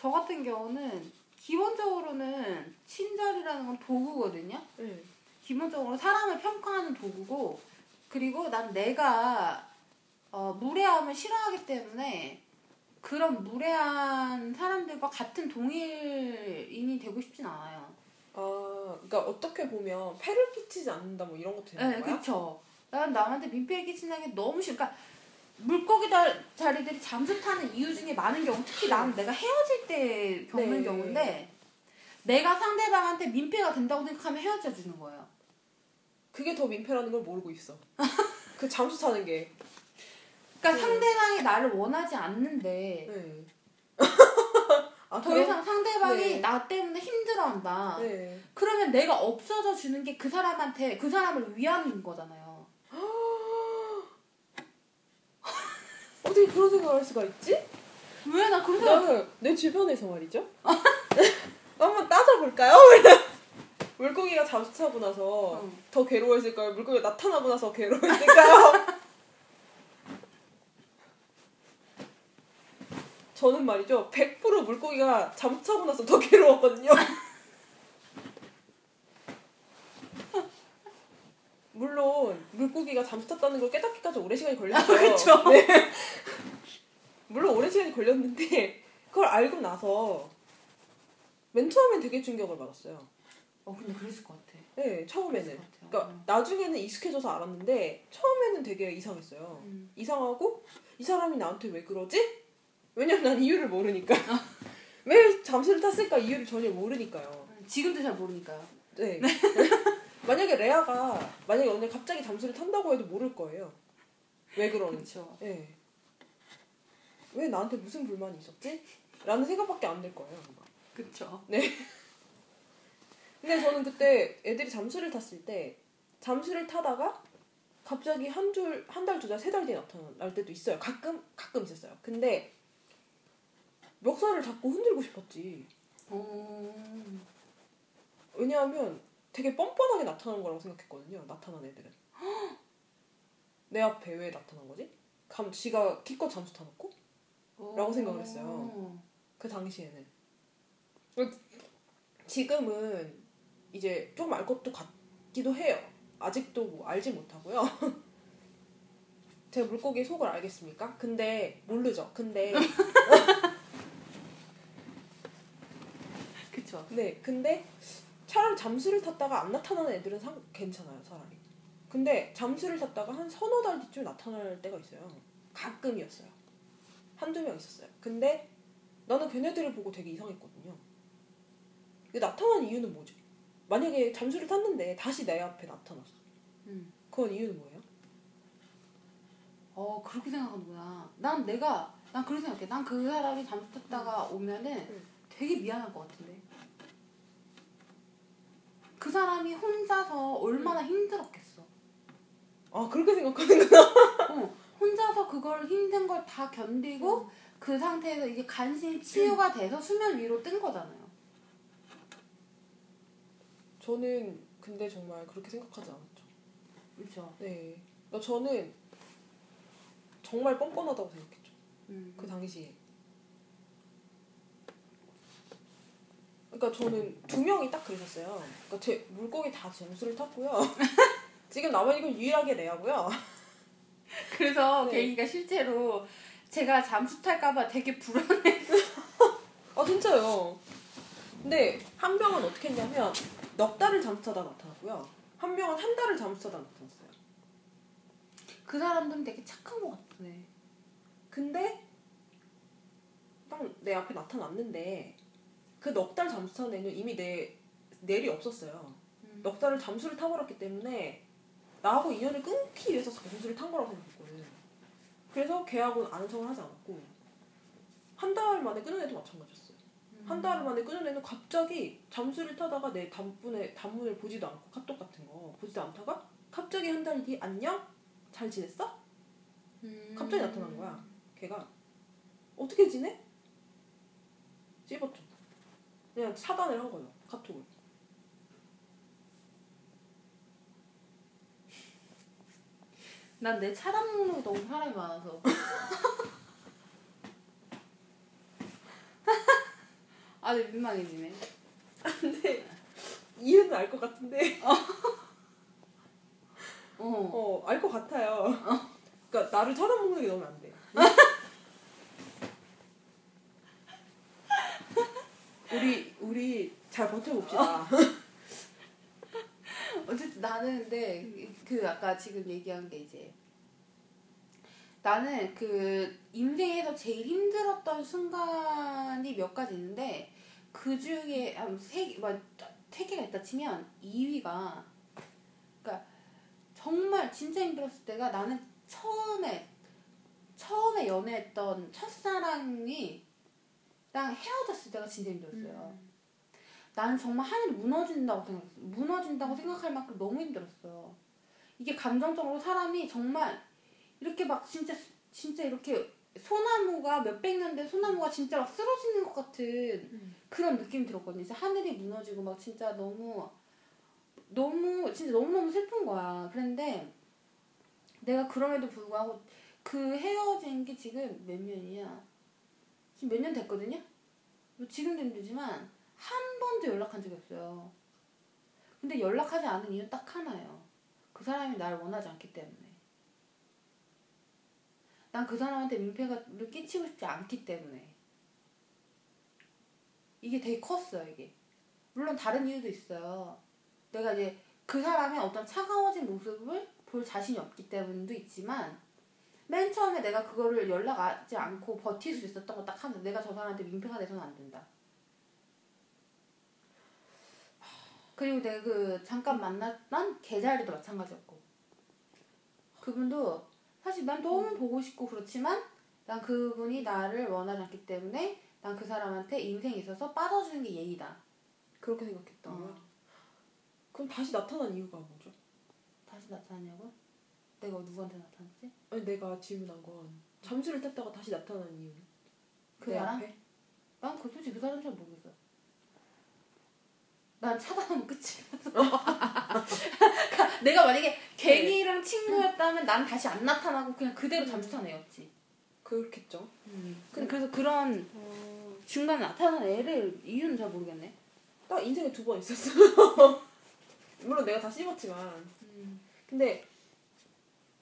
저 같은 경우는 기본적으로는 친절이라는 건 도구거든요. 네. 기본적으로 사람을 평가하는 도구고 그리고 난 내가 어, 무례함을 싫어하기 때문에 그런 무례한 사람들과 같은 동일인이 되고 싶진 않아요. 아 그러니까 어떻게 보면 폐를 끼치지 않는다 뭐 이런 것도 되는 네, 거야? 그쵸. 난 남한테 민폐를 끼치는 게 너무 싫어. 그러니까 물고기 다- 자리들이 잠수 타는 이유 중에 많은 경우, 특히 나는 내가 헤어질 때 겪는 네. 경우인데, 내가 상대방한테 민폐가 된다고 생각하면 헤어져 주는 거예요. 그게 더 민폐라는 걸 모르고 있어. 그 잠수 타는 게. 그러니까 네. 상대방이 나를 원하지 않는데, 네. 아, 더 이상 상대방이 네. 나 때문에 힘들어한다. 네. 그러면 내가 없어져 주는 게 그 사람한테, 그 사람을 위하는 거잖아요. 어떻게 그런 생각을 할 수가 있지? 왜 나 그런 생각 나는 내 주변에서 말이죠. 한번 따져볼까요? 물고기가 잠수 타고 나서 응. 더 괴로워했을까요? 물고기가 나타나고 나서 괴로워했을까요? 저는 말이죠. 100% 물고기가 잠수 타고 나서 더 괴로웠거든요. 물고기가 잠수 탔다는 걸 깨닫기까지 오래 시간이 걸렸어요. 그쵸. 네. 물론 오랜 시간이 걸렸는데 그걸 알고 나서 맨 처음엔 되게 충격을 받았어요. 어, 근데 그랬을 것 같아. 네, 처음에는. 그러니까 나중에는 익숙해져서 알았는데 처음에는 되게 이상했어요. 음. 이상하고 이 사람이 나한테 왜 그러지? 왜냐면 난 이유를 모르니까. 왜 잠수를 탔을까 이유를 전혀 모르니까요. 지금도 잘 모르니까요. 네. 만약에 레아가 만약에 오늘 갑자기 잠수를 탄다고 해도 모를 거예요. 왜 그러는지. 그렇죠. 네. 왜 나한테 무슨 불만이 있었지? 라는 생각밖에 안들 거예요. 아마. 그렇죠. 근데 저는 그때 애들이 잠수를 탔을 때 잠수를 타다가 갑자기 한 줄, 한 달, 두 달, 세 달 뒤에 나타날 때도 있어요. 가끔, 가끔 있었어요. 근데 멱살을 잡고 흔들고 싶었지. 어. 왜냐하면 되게 뻔뻔하게 나타난 거라고 생각했거든요. 나타난 애들은. 내 앞에 왜 나타난 거지? 감, 지가 기껏 잠수 타놓고? 라고 생각을 했어요. 그 당시에는. 지금은 이제 좀알 것도 같기도 해요. 아직도 뭐 알지 못하고요. 제가 물고기 속을 알겠습니까? 근데 모르죠. 근데 그쵸. 네, 근데 차라리 잠수를 탔다가 안 나타나는 애들은 상, 괜찮아요, 차라리. 근데 잠수를 탔다가 한 서너 달 뒤쯤 나타날 때가 있어요. 가끔이었어요. 한두 명 있었어요. 근데 나는 걔네들을 보고 되게 이상했거든요. 나타난 이유는 뭐죠? 만약에 잠수를 탔는데 다시 내 앞에 나타났어. 음. 그건 이유는 뭐예요? 어 그렇게 생각하는구나. 난 내가 난 그렇게 생각해. 난 그 사람이 잠수 탔다가 오면은 음. 되게 미안할 것 같은데. 그 사람이 혼자서 얼마나 힘들었겠어. 아, 그렇게 생각하는구나. 어, 혼자서 그걸 힘든 걸 다 견디고 그 상태에서 이제 간신히 치유가 돼서 수면 위로 뜬 거잖아요. 저는 근데 정말 그렇게 생각하지 않았죠. 그렇죠. 네. 그러니까 저는 정말 뻔뻔하다고 생각했죠. 음. 그 당시에. 그러니까 저는 두 명이 딱 그러셨어요. 그러니까 제 물고기 다 점수를 탔고요. 지금 남은 이건 유일하게 레아고요. 그래서 네. 계기가 실제로 제가 잠수 탈까봐 되게 불안해. 아 진짜요. 근데 한 명은 어떻게 했냐면 넉 달을 잠수 타다 나타났고요. 한 명은 한 달을 잠수 타다 나타났어요. 그 사람들은 되게 착한 것 같네. 근데 딱 내 앞에 나타났는데 그 넉 달 잠수 탄 애는 이미 내 넬이 없었어요. 음. 넉 달을 잠수를 타버렸기 때문에 나하고 인연을 끊기 위해서 잠수를 탄 거라고 생각했거든. 그 그래서 걔하고는 아는 척을 하지 않았고 한 달 만에 끊은 애도 마찬가지였어요. 한달 만에 끊은 애는 갑자기 잠수를 타다가 내 단문에 단문을 보지도 않고 카톡 같은 거 보지도 않다가 갑자기 한 달 뒤 안녕 잘 지냈어? 음. 갑자기 나타난 거야. 걔가 어떻게 지내? 찝었죠. 그냥 차단을 한 거예요. 카톡을. 난 내 차단 목록이 너무 사람이 많아서. 아주 민망해지네. 근데 이유는 알 것 같은데. 어. 어, 알 것 같아요. 그러니까 나를 쳐다보는 게 너무 안 돼. 우리 잘 버텨봅시다. 어쨌든 나는 근데 그 아까 지금 얘기한 게 이제 나는 그 인생에서 제일 힘들었던 순간이 몇 가지 있는데 그 중에 한세 뭐, 세 개가 있다 치면 2위가 그러니까 정말 진짜 힘들었을 때가 나는 처음에 처음에 연애했던 첫사랑이 랑 헤어졌을 때가 진짜 힘들었어요. 나는 정말 하늘이 무너진다고 생각했어. 무너진다고 생각할 만큼 너무 힘들었어요. 이게 감정적으로 사람이 정말 이렇게 막 진짜 진짜 이렇게 소나무가 몇백 년 된 소나무가 진짜 막 쓰러지는 것 같은 음. 그런 느낌이 들었거든요. 진짜 하늘이 무너지고 막 진짜 너무 너무 진짜 너무 너무 슬픈 거야. 그런데 내가 그럼에도 불구하고 그 헤어진 게 지금 몇 년이야? 지금 몇 년 됐거든요. 뭐 지금도 힘들지만 한 번도 연락한 적이 없어요. 근데 연락하지 않은 이유는 딱 하나예요. 그 사람이 나를 원하지 않기 때문에. 난 그 사람한테 민폐를 끼치고 싶지 않기 때문에. 이게 되게 컸어요, 이게. 물론 다른 이유도 있어요. 내가 이제 그 사람의 어떤 차가워진 모습을 볼 자신이 없기 때문도 있지만, 맨 처음에 내가 그거를 연락하지 않고 버틸 수 있었던 거 딱 하나. 내가 저 사람한테 민폐가 돼서는 안 된다. 그리고 내가 그 잠깐 만났던 개자리도 마찬가지였고 그분도 사실 난 너무 보고 싶고 그렇지만 난 그분이 나를 원하지 않기 때문에 난 그 사람한테 인생에 있어서 빠져주는 게 예의다. 그렇게 생각했다고요? 어. 그럼 다시 나타난 이유가 뭐죠? 다시 나타나냐고? 내가 누구한테 나타났지? 아니 내가 질문한 건 잠수를 탔다가 다시 나타난 이유는? 그내 사람? 난 그 솔직히 그 사람 잘 모르겠어. 난 차단하면 끝이야. 그러니까 내가 만약에 갱이랑 친구였다면 난 다시 안 나타나고 그냥 그대로 잠수탄 애였지. 그렇겠죠. 근데 그래서 그런 중간에 나타나는 애를 이유는 잘 모르겠네. 딱 인생에 두 번 있었어. 물론 내가 다 씹었지만. 근데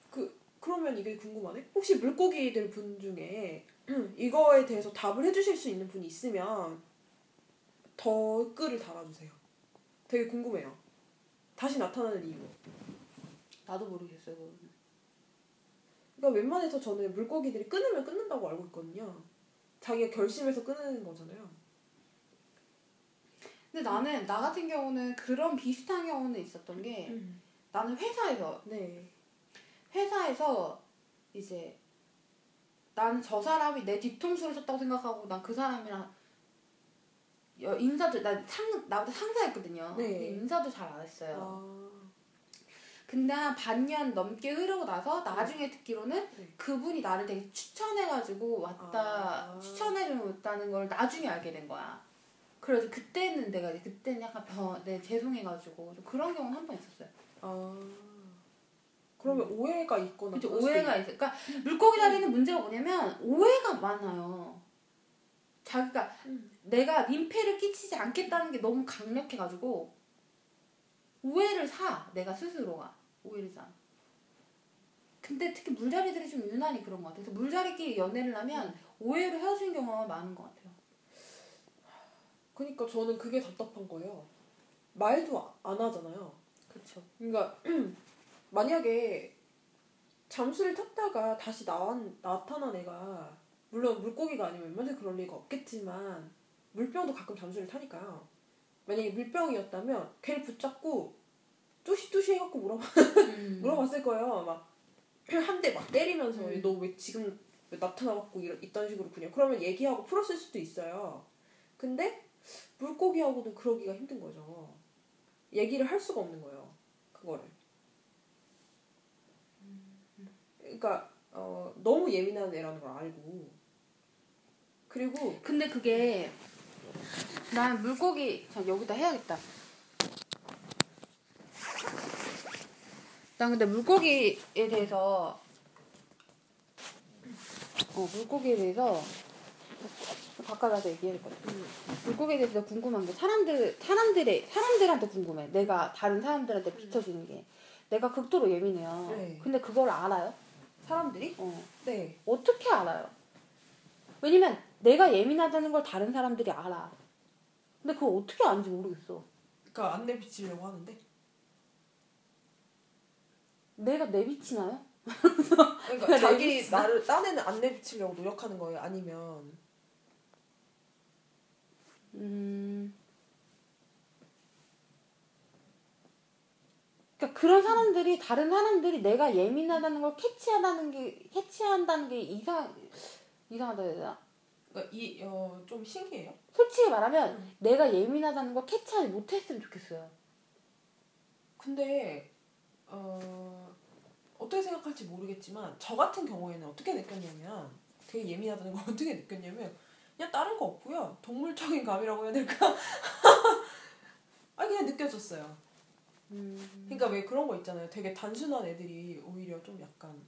그 그러면 이게 궁금하네. 혹시 물고기들 분 중에 이거에 대해서 답을 해주실 수 있는 분이 있으면 댓글을 달아주세요. 되게 궁금해요. 다시 나타나는 이유. 나도 모르겠어요. 그거는. 그러니까 웬만해서 저는 물고기들이 끊으면 끊는다고 알고 있거든요. 자기가 결심해서 끊는 거잖아요. 근데 나는 나 같은 경우는 그런 비슷한 경우는 있었던 게 나는 회사에서 네. 회사에서 이제 나는 저 사람이 내 뒤통수를 쳤다고 생각하고 난 그 사람이랑 여- 인사도 나 상 나보다 상사였거든요. 네. 근데 인사도 잘 안 했어요. 아. 근데 한 반년 넘게 흐르고 나서 나중에 듣기로는 네. 그분이 나를 되게 추천해가지고 왔다 아. 추천해줬다는 걸 나중에 알게 된 거야. 그래서 그때는 내가 그때는 약간 변, 네 죄송해가지고 좀 그런 경우는 한번 있었어요. 아. 그러면 오해가 있거나 그치 오해가 있어. 그러니까 물고기 다리는 문제가 뭐냐면 오해가 많아요. 자기가 음. 내가 민폐를 끼치지 않겠다는 게 너무 강력해가지고 오해를 사 내가 스스로가 오해를 사. 근데 특히 물자리들이 좀 유난히 그런 것 같아요. 그래서 물자리끼리 연애를 하면 오해로 헤어지는 경우가 많은 것 같아요. 그러니까 저는 그게 답답한 거예요. 말도 안 하잖아요. 그렇죠. 그러니까 만약에 잠수를 탔다가 다시 나, 나타난 애가 물론 물고기가 아니면 웬만해 그럴 리가 없겠지만 물병도 가끔 잠수를 타니까요. 만약에 물병이었다면 걔를 붙잡고 뚜시뚜시 해갖고 물어봐, 음. 물어봤을 거예요. 막 한 대 막 때리면서 음. 너왜 지금 왜 나타나갖고 이런 이딴 식으로 그냥 그러면 얘기하고 풀었을 수도 있어요. 근데 물고기하고는 그러기가 힘든 거죠. 얘기를 할 수가 없는 거예요. 그거를. 그러니까 어, 너무 예민한 애라는 걸 알고 그리고 근데 그게 난 물고기 자 여기다 해야겠다. 난 근데 물고기에 대해서 어 물고기에 대해서 될것 같아. 물고기에 대해서 궁금한 게 사람들 사람들의 사람들한테 궁금해. 내가 다른 사람들한테 비춰지는 게 내가 극도로 예민해요. 네. 근데 그걸 알아요? 사람들이 어. 네 어떻게 알아요? 왜냐면 내가 예민하다는 걸 다른 사람들이 알아. 근데 그걸 어떻게 아는지 모르겠어. 그러니까 안 내비치려고 하는데 내가 내비치나요? 그러니까 자기 내비치나? 나를 딴 애는 안 내비치려고 노력하는 거예요 아니면 음. 그러니까 그런 사람들이 다른 사람들이 내가 예민하다는 걸 캐치하다는 게 캐치한다는 게 이상 이상하다 해야 되나? 그러니까 이 어 좀 신기해요. 솔직히 말하면 내가 예민하다는 걸 캐치하지 못했으면 좋겠어요. 근데 어 어떻게 생각할지 모르겠지만 저 같은 경우에는 어떻게 느꼈냐면 되게 예민하다는 걸 어떻게 느꼈냐면 그냥 다른 거 없고요. 동물적인 감이라고 해야 될까? 아 그냥 느껴졌어요. 음. 그러니까 왜 그런 거 있잖아요. 되게 단순한 애들이 오히려 좀 약간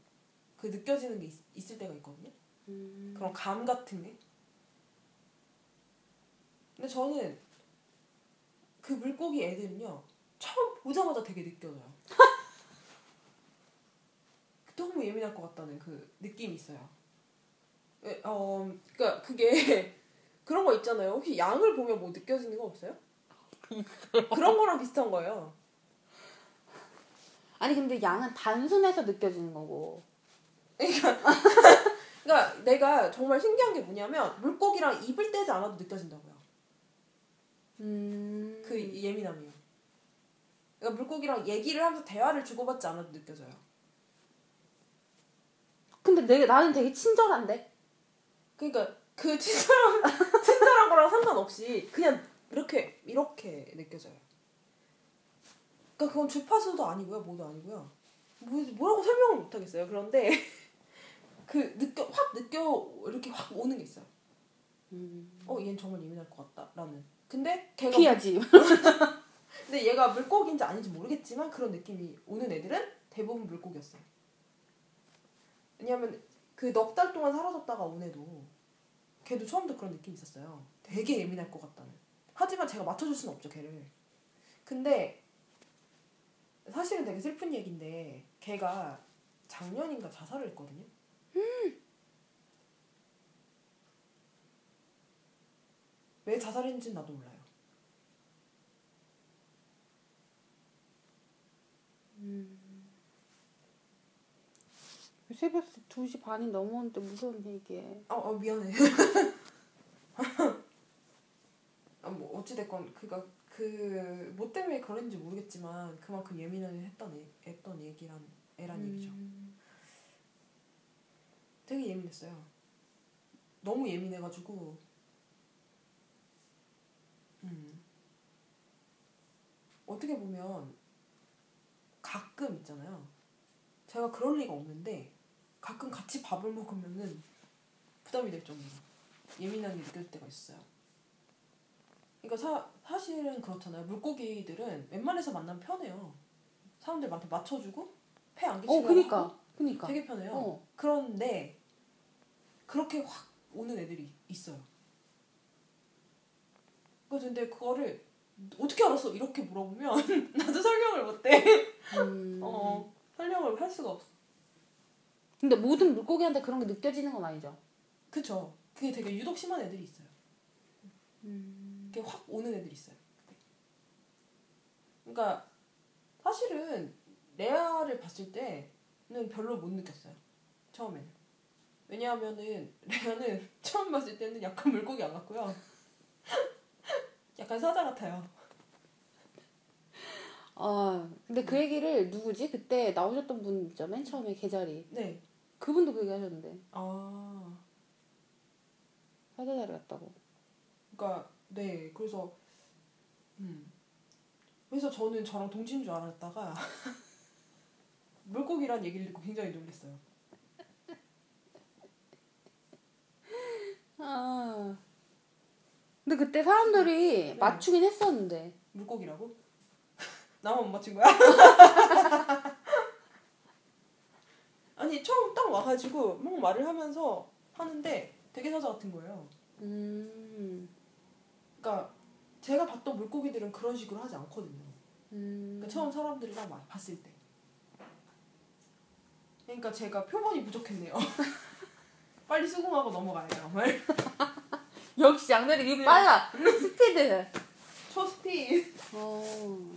그 느껴지는 게 있, 을 때가 있거든요. 음. 그런 감 같은 게 근데 저는 그 물고기 애들은요 처음 보자마자 되게 느껴져요. 너무 예민할 것 같다는 그 느낌이 있어요. 예, 어, 그러니까 그게 그런 거 있잖아요. 혹시 양을 보면 뭐 느껴지는 거 없어요? 그런 거랑 비슷한 거예요. 아니 근데 양은 단순해서 느껴지는 거고. 그러니까 내가 정말 신기한 게 뭐냐면 물고기랑 입을 떼지 않아도 느껴진다고요 음. 그 예민함이요. 그러니까 물고기랑 얘기를 하면서 대화를 주고받지 않아도 느껴져요. 근데 내가 나는 되게 친절한데. 그러니까 그 친절한 친절한 거랑 상관없이 그냥 이렇게 이렇게 느껴져요. 그러니까 그건 주파수도 아니고요, 뭐도 아니고요. 뭐, 뭐라고 설명을 못 하겠어요. 그런데 그 느껴 확 느껴 이렇게 확 오는 게 있어요. 음. 어, 얘는 정말 예민할 것 같다라는. 근데 걔가 피하지. 근데 얘가 물고기인지 아닌지 모르겠지만 그런 느낌이 오는 애들은 대부분 물고기였어요. 왜냐하면 그 넉 달 동안 사라졌다가 온 애도 걔도 처음부터 그런 느낌이 있었어요. 되게 예민할 것 같다는. 하지만 제가 맞춰줄 수는 없죠 걔를. 근데 사실은 되게 슬픈 얘기인데 걔가 작년인가 자살을 했거든요. 왜 자살했는지는 나도 몰라요. 새벽 2시 반이 넘었는데 무서운 얘기해. 어, 어 미안해. 아, 뭐 어찌됐건 그가 그뭐 때문에 그런지 모르겠지만 그만큼 예민하게 했던 애, 했던 얘기란 애란 얘기죠. 되게 예민했어요. 너무 예민해가지고 음 어떻게 보면 가끔 있잖아요. 제가 그럴 리가 없는데 가끔 같이 밥을 먹으면은 부담이 될 정도로 예민하게 느껴질 때가 있어요. 그러니까 사, 사실은 그렇잖아요. 물고기들은 웬만해서 만나면 편해요. 사람들 많다 맞춰주고 폐안 어, 그니까. 그니까. 되게 편해요. 어. 그런데 그렇게 확 오는 애들이 있어요. 근데 그거를 어떻게 알았어? 이렇게 물어보면 나도 설명을 못해. 음. 어, 설명을 할 수가 없어. 근데 모든 물고기한테 그런 게 느껴지는 건 아니죠. 그쵸. 그게 되게 유독 심한 애들이 있어요. 음. 그게 확 오는 애들이 있어요. 그러니까 사실은 레아를 봤을 때는 별로 못 느꼈어요. 처음에는. 왜냐하면은 레아는 처음 봤을 때는 약간 물고기 안 같고요. 약간 사자 같아요. 어, 근데 그 얘기를 누구지? 그때 나오셨던 분 있죠? 맨 처음에 계자리. 네. 그분도 그 얘기 하셨는데. 아. 사자 자리 같다고. 그러니까 네. 그래서 음. 그래서 저는 저랑 동지인 줄 알았다가 물고기란 얘기를 듣고 굉장히 놀랐어요. 아. 근데 그때 사람들이 네. 맞추긴 했었는데. 물고기라고? 나만 못 맞춘 거야? 아니 처음 딱 와가지고 막 말을 하면서 하는데 되게 사자 같은 거예요. 음. 그러니까 제가 봤던 물고기들은 그런 식으로 하지 않거든요. 음. 그러니까 처음 사람들이랑 막 봤을 때. 그러니까 제가 표본이 부족했네요. 빨리 수긍하고 넘어가야 말. 역시 양날이 이 네. 빨라. 스피드. 초스피. 어.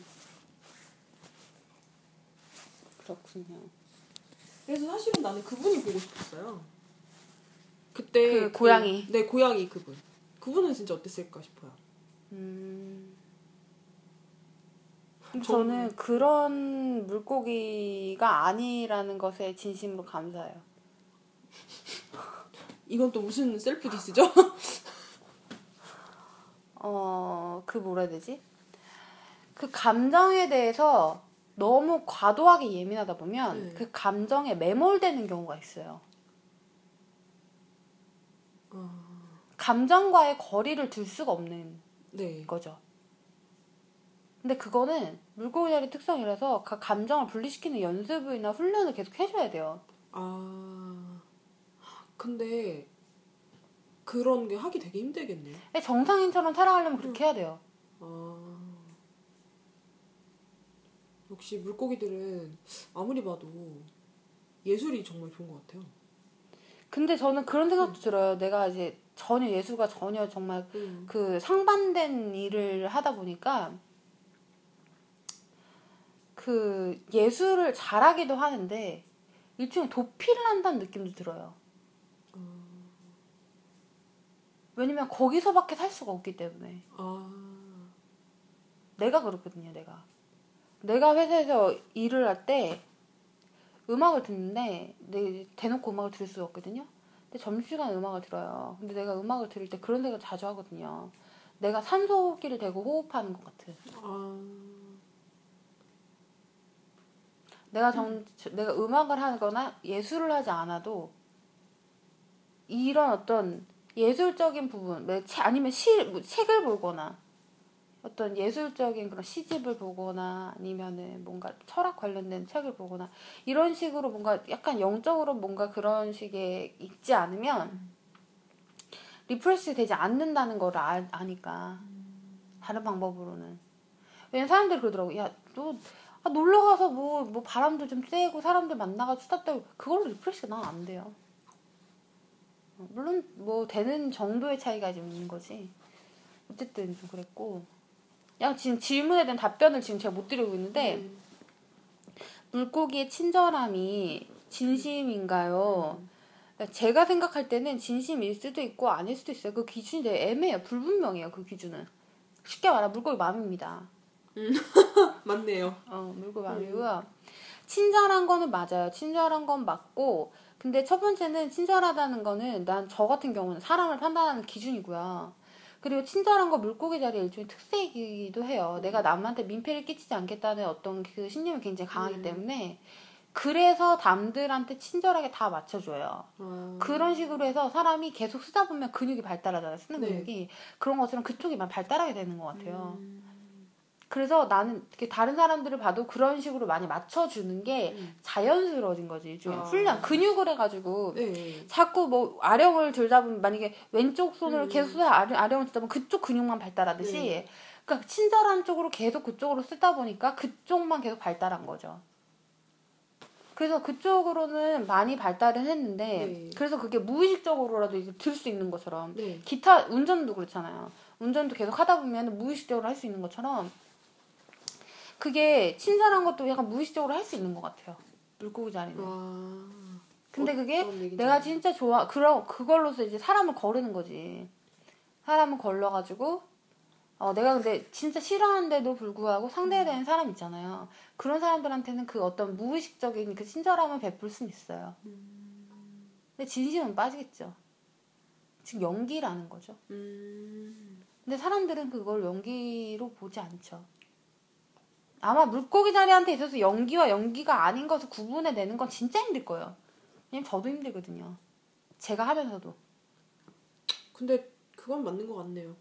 그렇군요. 그래서 사실은 나는 그분이 보고 싶었어요. 그때 그 고양이. 네 고양이 그분. 그분은 진짜 어땠을까 싶어요. 음. 저는- 저는 그런 물고기가 아니라는 것에 진심으로 감사해요. 이건 또 무슨 셀프 디스죠? 어, 그 뭐라 해야 되지? 그 감정에 대해서 너무 과도하게 예민하다 보면 네. 그 감정에 매몰되는 경우가 있어요. 감정과의 거리를 둘 수가 없는 네. 거죠. 근데 그거는 물고기 자리 특성이라서 그 감정을 분리시키는 연습이나 훈련을 계속 해줘야 돼요. 아 근데 그런 게 하기 되게 힘들겠네요. 근데 정상인처럼 살아가려면 그렇게 해야 돼요. 아 역시 물고기들은 아무리 봐도 예술이 정말 좋은 것 같아요. 근데 저는 그런 생각도 들어요. 내가 이제 전혀 예술가 전혀 정말 음. 그 상반된 일을 하다 보니까 그 예술을 잘하기도 하는데 일종의 도피를 한다는 느낌도 들어요. 왜냐면 거기서밖에 살 수가 없기 때문에 아 내가 그렇거든요. 내가 내가 회사에서 일을 할 때 음악을 듣는데 내 대놓고 음악을 들을 수가 없거든요. 근데 점심시간에 음악을 들어요. 근데 내가 음악을 들을 때 그런 생각 자주 하거든요. 내가 산소호흡기를 대고 호흡하는 것 같은. 아. 내가 정 내가 음악을 하거나 예술을 하지 않아도 이런 어떤 예술적인 부분, 아니면 시, 뭐 책을 보거나 어떤 예술적인 그런 시집을 보거나 아니면은 뭔가 철학 관련된 책을 보거나 이런 식으로 뭔가 약간 영적으로 뭔가 그런 식의 읽지 않으면 refresh 되지 않는다는 걸 아, 아니까. 다른 방법으로는. 왜냐면 사람들이 그러더라고. 야 너 아, 놀러 가서 뭐, 뭐 바람도 좀 쐬고 사람들 만나가 수다 떨고 그걸로 refresh가 난 안 돼요. 어, 물론 뭐 되는 정도의 차이가 좀 있는 거지. 어쨌든 좀 그랬고. 야 지금 질문에 대한 답변을 지금 제가 못 드리고 있는데 음. 물고기의 친절함이 진심인가요? 그러니까 제가 생각할 때는 진심일 수도 있고 아닐 수도 있어요. 그 기준이 되게 애매해요. 불분명해요. 그 기준은. 쉽게 말하면 물고기 마음입니다. 맞네요. 어, 물고기 마음이고요. 친절한 거는 맞아요. 친절한 건 맞고 근데 첫 번째는 친절하다는 거는 난 저 같은 경우는 사람을 판단하는 기준이고요. 그리고 친절한 거 물고기 자리의 일종의 특색이기도 해요. 내가 남한테 민폐를 끼치지 않겠다는 어떤 그 신념이 굉장히 강하기 음. 때문에 그래서 남들한테 친절하게 다 맞춰줘요. 아. 그런 식으로 해서 사람이 계속 쓰다 보면 근육이 발달하잖아요. 쓰는 네. 근육이. 그런 것처럼 그쪽이 막 발달하게 되는 것 같아요. 음. 그래서 나는 다른 사람들을 봐도 그런 식으로 많이 맞춰주는 게 음. 자연스러워진 거지. 일종의 아. 훈련, 근육을 해가지고 네. 자꾸 뭐 아령을 들다 보면 만약에 왼쪽 손으로 음. 계속 아령, 아령을 쓰다 보면 그쪽 근육만 발달하듯이 네. 그러니까 친절한 쪽으로 계속 그쪽으로 쓰다 보니까 그쪽만 계속 발달한 거죠. 그래서 그쪽으로는 많이 발달은 했는데 네. 그래서 그게 무의식적으로라도 이제 들 수 있는 것처럼 네. 기타 운전도 그렇잖아요. 운전도 계속 하다 보면 무의식적으로 할 수 있는 것처럼 그게 친절한 것도 약간 무의식적으로 할 수 있는 것 같아요. 물고기 자리는. 아. 근데 그게 어떤 얘기인지 내가. 진짜 좋아 그런 그걸로서 이제 사람을 거르는 거지. 사람을 걸러가지고 어, 내가 근데 진짜 싫어하는데도 불구하고 상대해야 되는 사람 있잖아요. 그런 사람들한테는 그 어떤 무의식적인 그 친절함을 베풀 수는 있어요. 근데 진심은 빠지겠죠. 지금 연기라는 거죠. 음. 근데 사람들은 그걸 연기로 보지 않죠. 아마 물고기 자리한테 있어서 연기와 연기가 아닌 것을 구분해내는 건 진짜 힘들 거예요. 왜냐면 저도 힘들거든요. 제가 하면서도. 근데 그건 맞는 것 같네요.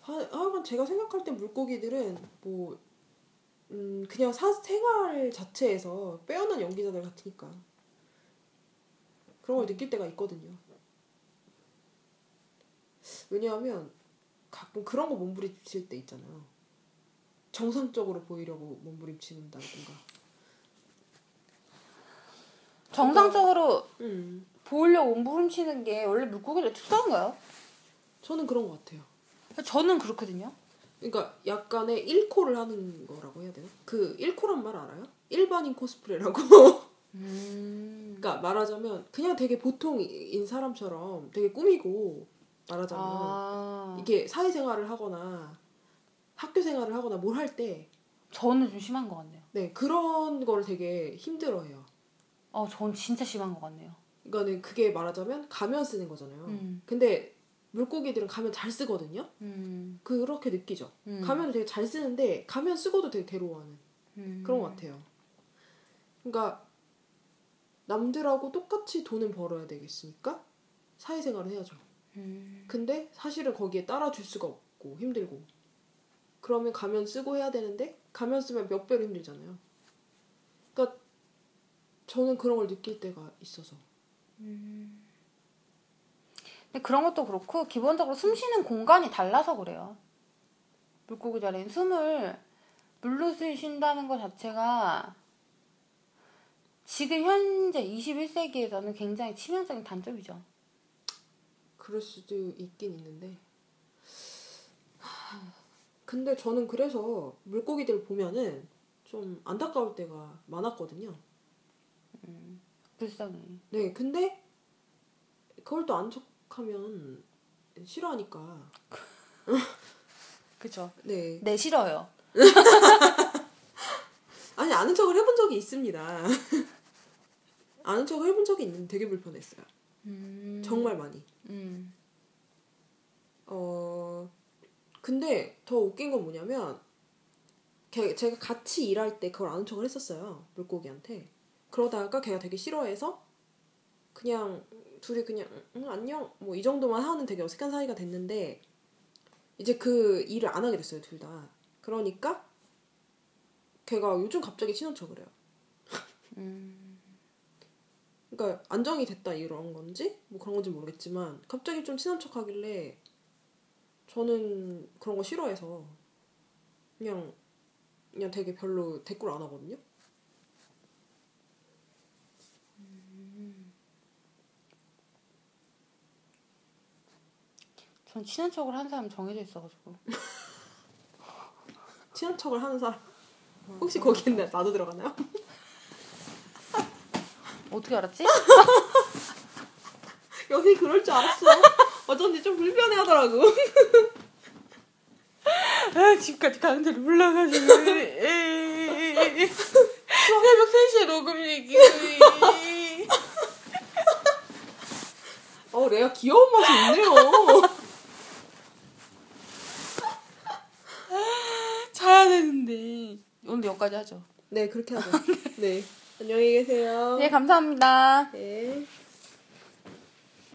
하, 하여간 제가 생각할 때 물고기들은 뭐 음, 그냥 사, 생활 자체에서 빼어난 연기자들 같으니까 그런 걸 느낄 때가 있거든요. 왜냐하면 가끔 그런 거 몸부림칠 때 있잖아요. 정상적으로 보이려고 몸부림치는다든가. 정상적으로 음, 보이려고 몸부림치는 게 원래 물고기의 특성인가요? 저는 그런 것 같아요. 저는 그렇거든요. 그러니까 약간의 일코를 하는 거라고 해야 되나? 그 일코란 말 알아요? 일반인 코스프레라고. 음. 그러니까 말하자면 그냥 되게 보통인 사람처럼 되게 꾸미고 말하자면 아. 이게 사회생활을 하거나 학교 생활을 하거나 뭘 할 때 저는 좀 심한 것 같네요. 네, 그런 걸 되게 힘들어해요. 어, 전 진짜 심한 것 같네요. 그러니까는 그게 말하자면 가면 쓰는 거잖아요. 음. 근데 물고기들은 가면 잘 쓰거든요. 음. 그렇게 느끼죠. 음. 가면을 되게 잘 쓰는데 가면 쓰고도 되게 괴로워하는 음. 그런 것 같아요. 그러니까 남들하고 똑같이 돈은 벌어야 되겠으니까 사회생활을 해야죠. 음. 근데 사실은 거기에 따라줄 수가 없고 힘들고 그러면 가면 쓰고 해야 되는데 가면 쓰면 몇 배로 힘들잖아요. 그러니까 저는 그런 걸 느낄 때가 있어서 근데 그런 것도 그렇고 기본적으로 숨 쉬는 공간이 달라서 그래요. 물고기 자리는 숨을 물로 쉰다는 것 자체가 지금 현재 21세기에서는 굉장히 치명적인 단점이죠. 그럴 수도 있긴 있는데 하, 근데 저는 그래서 물고기들 보면은 좀 안타까울 때가 많았거든요. 불쌍해. 네, 근데 그걸 또 안 척하면 싫어하니까. 그죠. 네. 네, 싫어요. 아니 아는 척을 해본 적이 있습니다. 아는 척을 해본 적이 있는데 되게 불편했어요. 음. 정말 많이. 음. 어 근데 더 웃긴 건 뭐냐면 걔, 제가 같이 일할 때 그걸 아는 척을 했었어요 물고기한테. 그러다가 걔가 되게 싫어해서 그냥 둘이 그냥 응, 안녕 뭐 이 정도만 하는 되게 어색한 사이가 됐는데 이제 그 일을 안 하게 됐어요 둘 다. 그러니까 걔가 요즘 갑자기 친한 척을 해요. 음. 그러니까 안정이 됐다 이런 건지 뭐 그런 건지 모르겠지만 갑자기 좀 친한 척 하길래 저는 그런 거 싫어해서 그냥 그냥 되게 별로 대꾸를 안 하거든요. 전 친한 척을 하는 사람 정해져 있어가지고. 친한 척을 하는 사람 혹시 거기에 나- 나도 들어가나요? 어떻게 알았지? 여기 그럴 줄 알았어. 어쩐지 좀 불편해 하더라고. 아, 집까지 강제로 올라가지고. 새벽 3시에 녹음 얘기. 어 레아 귀여운 맛이 있네요. 자야 되는데. 오늘 여기까지 하죠. 네 그렇게 하죠. 네 안녕히 계세요. 네, 감사합니다. 네.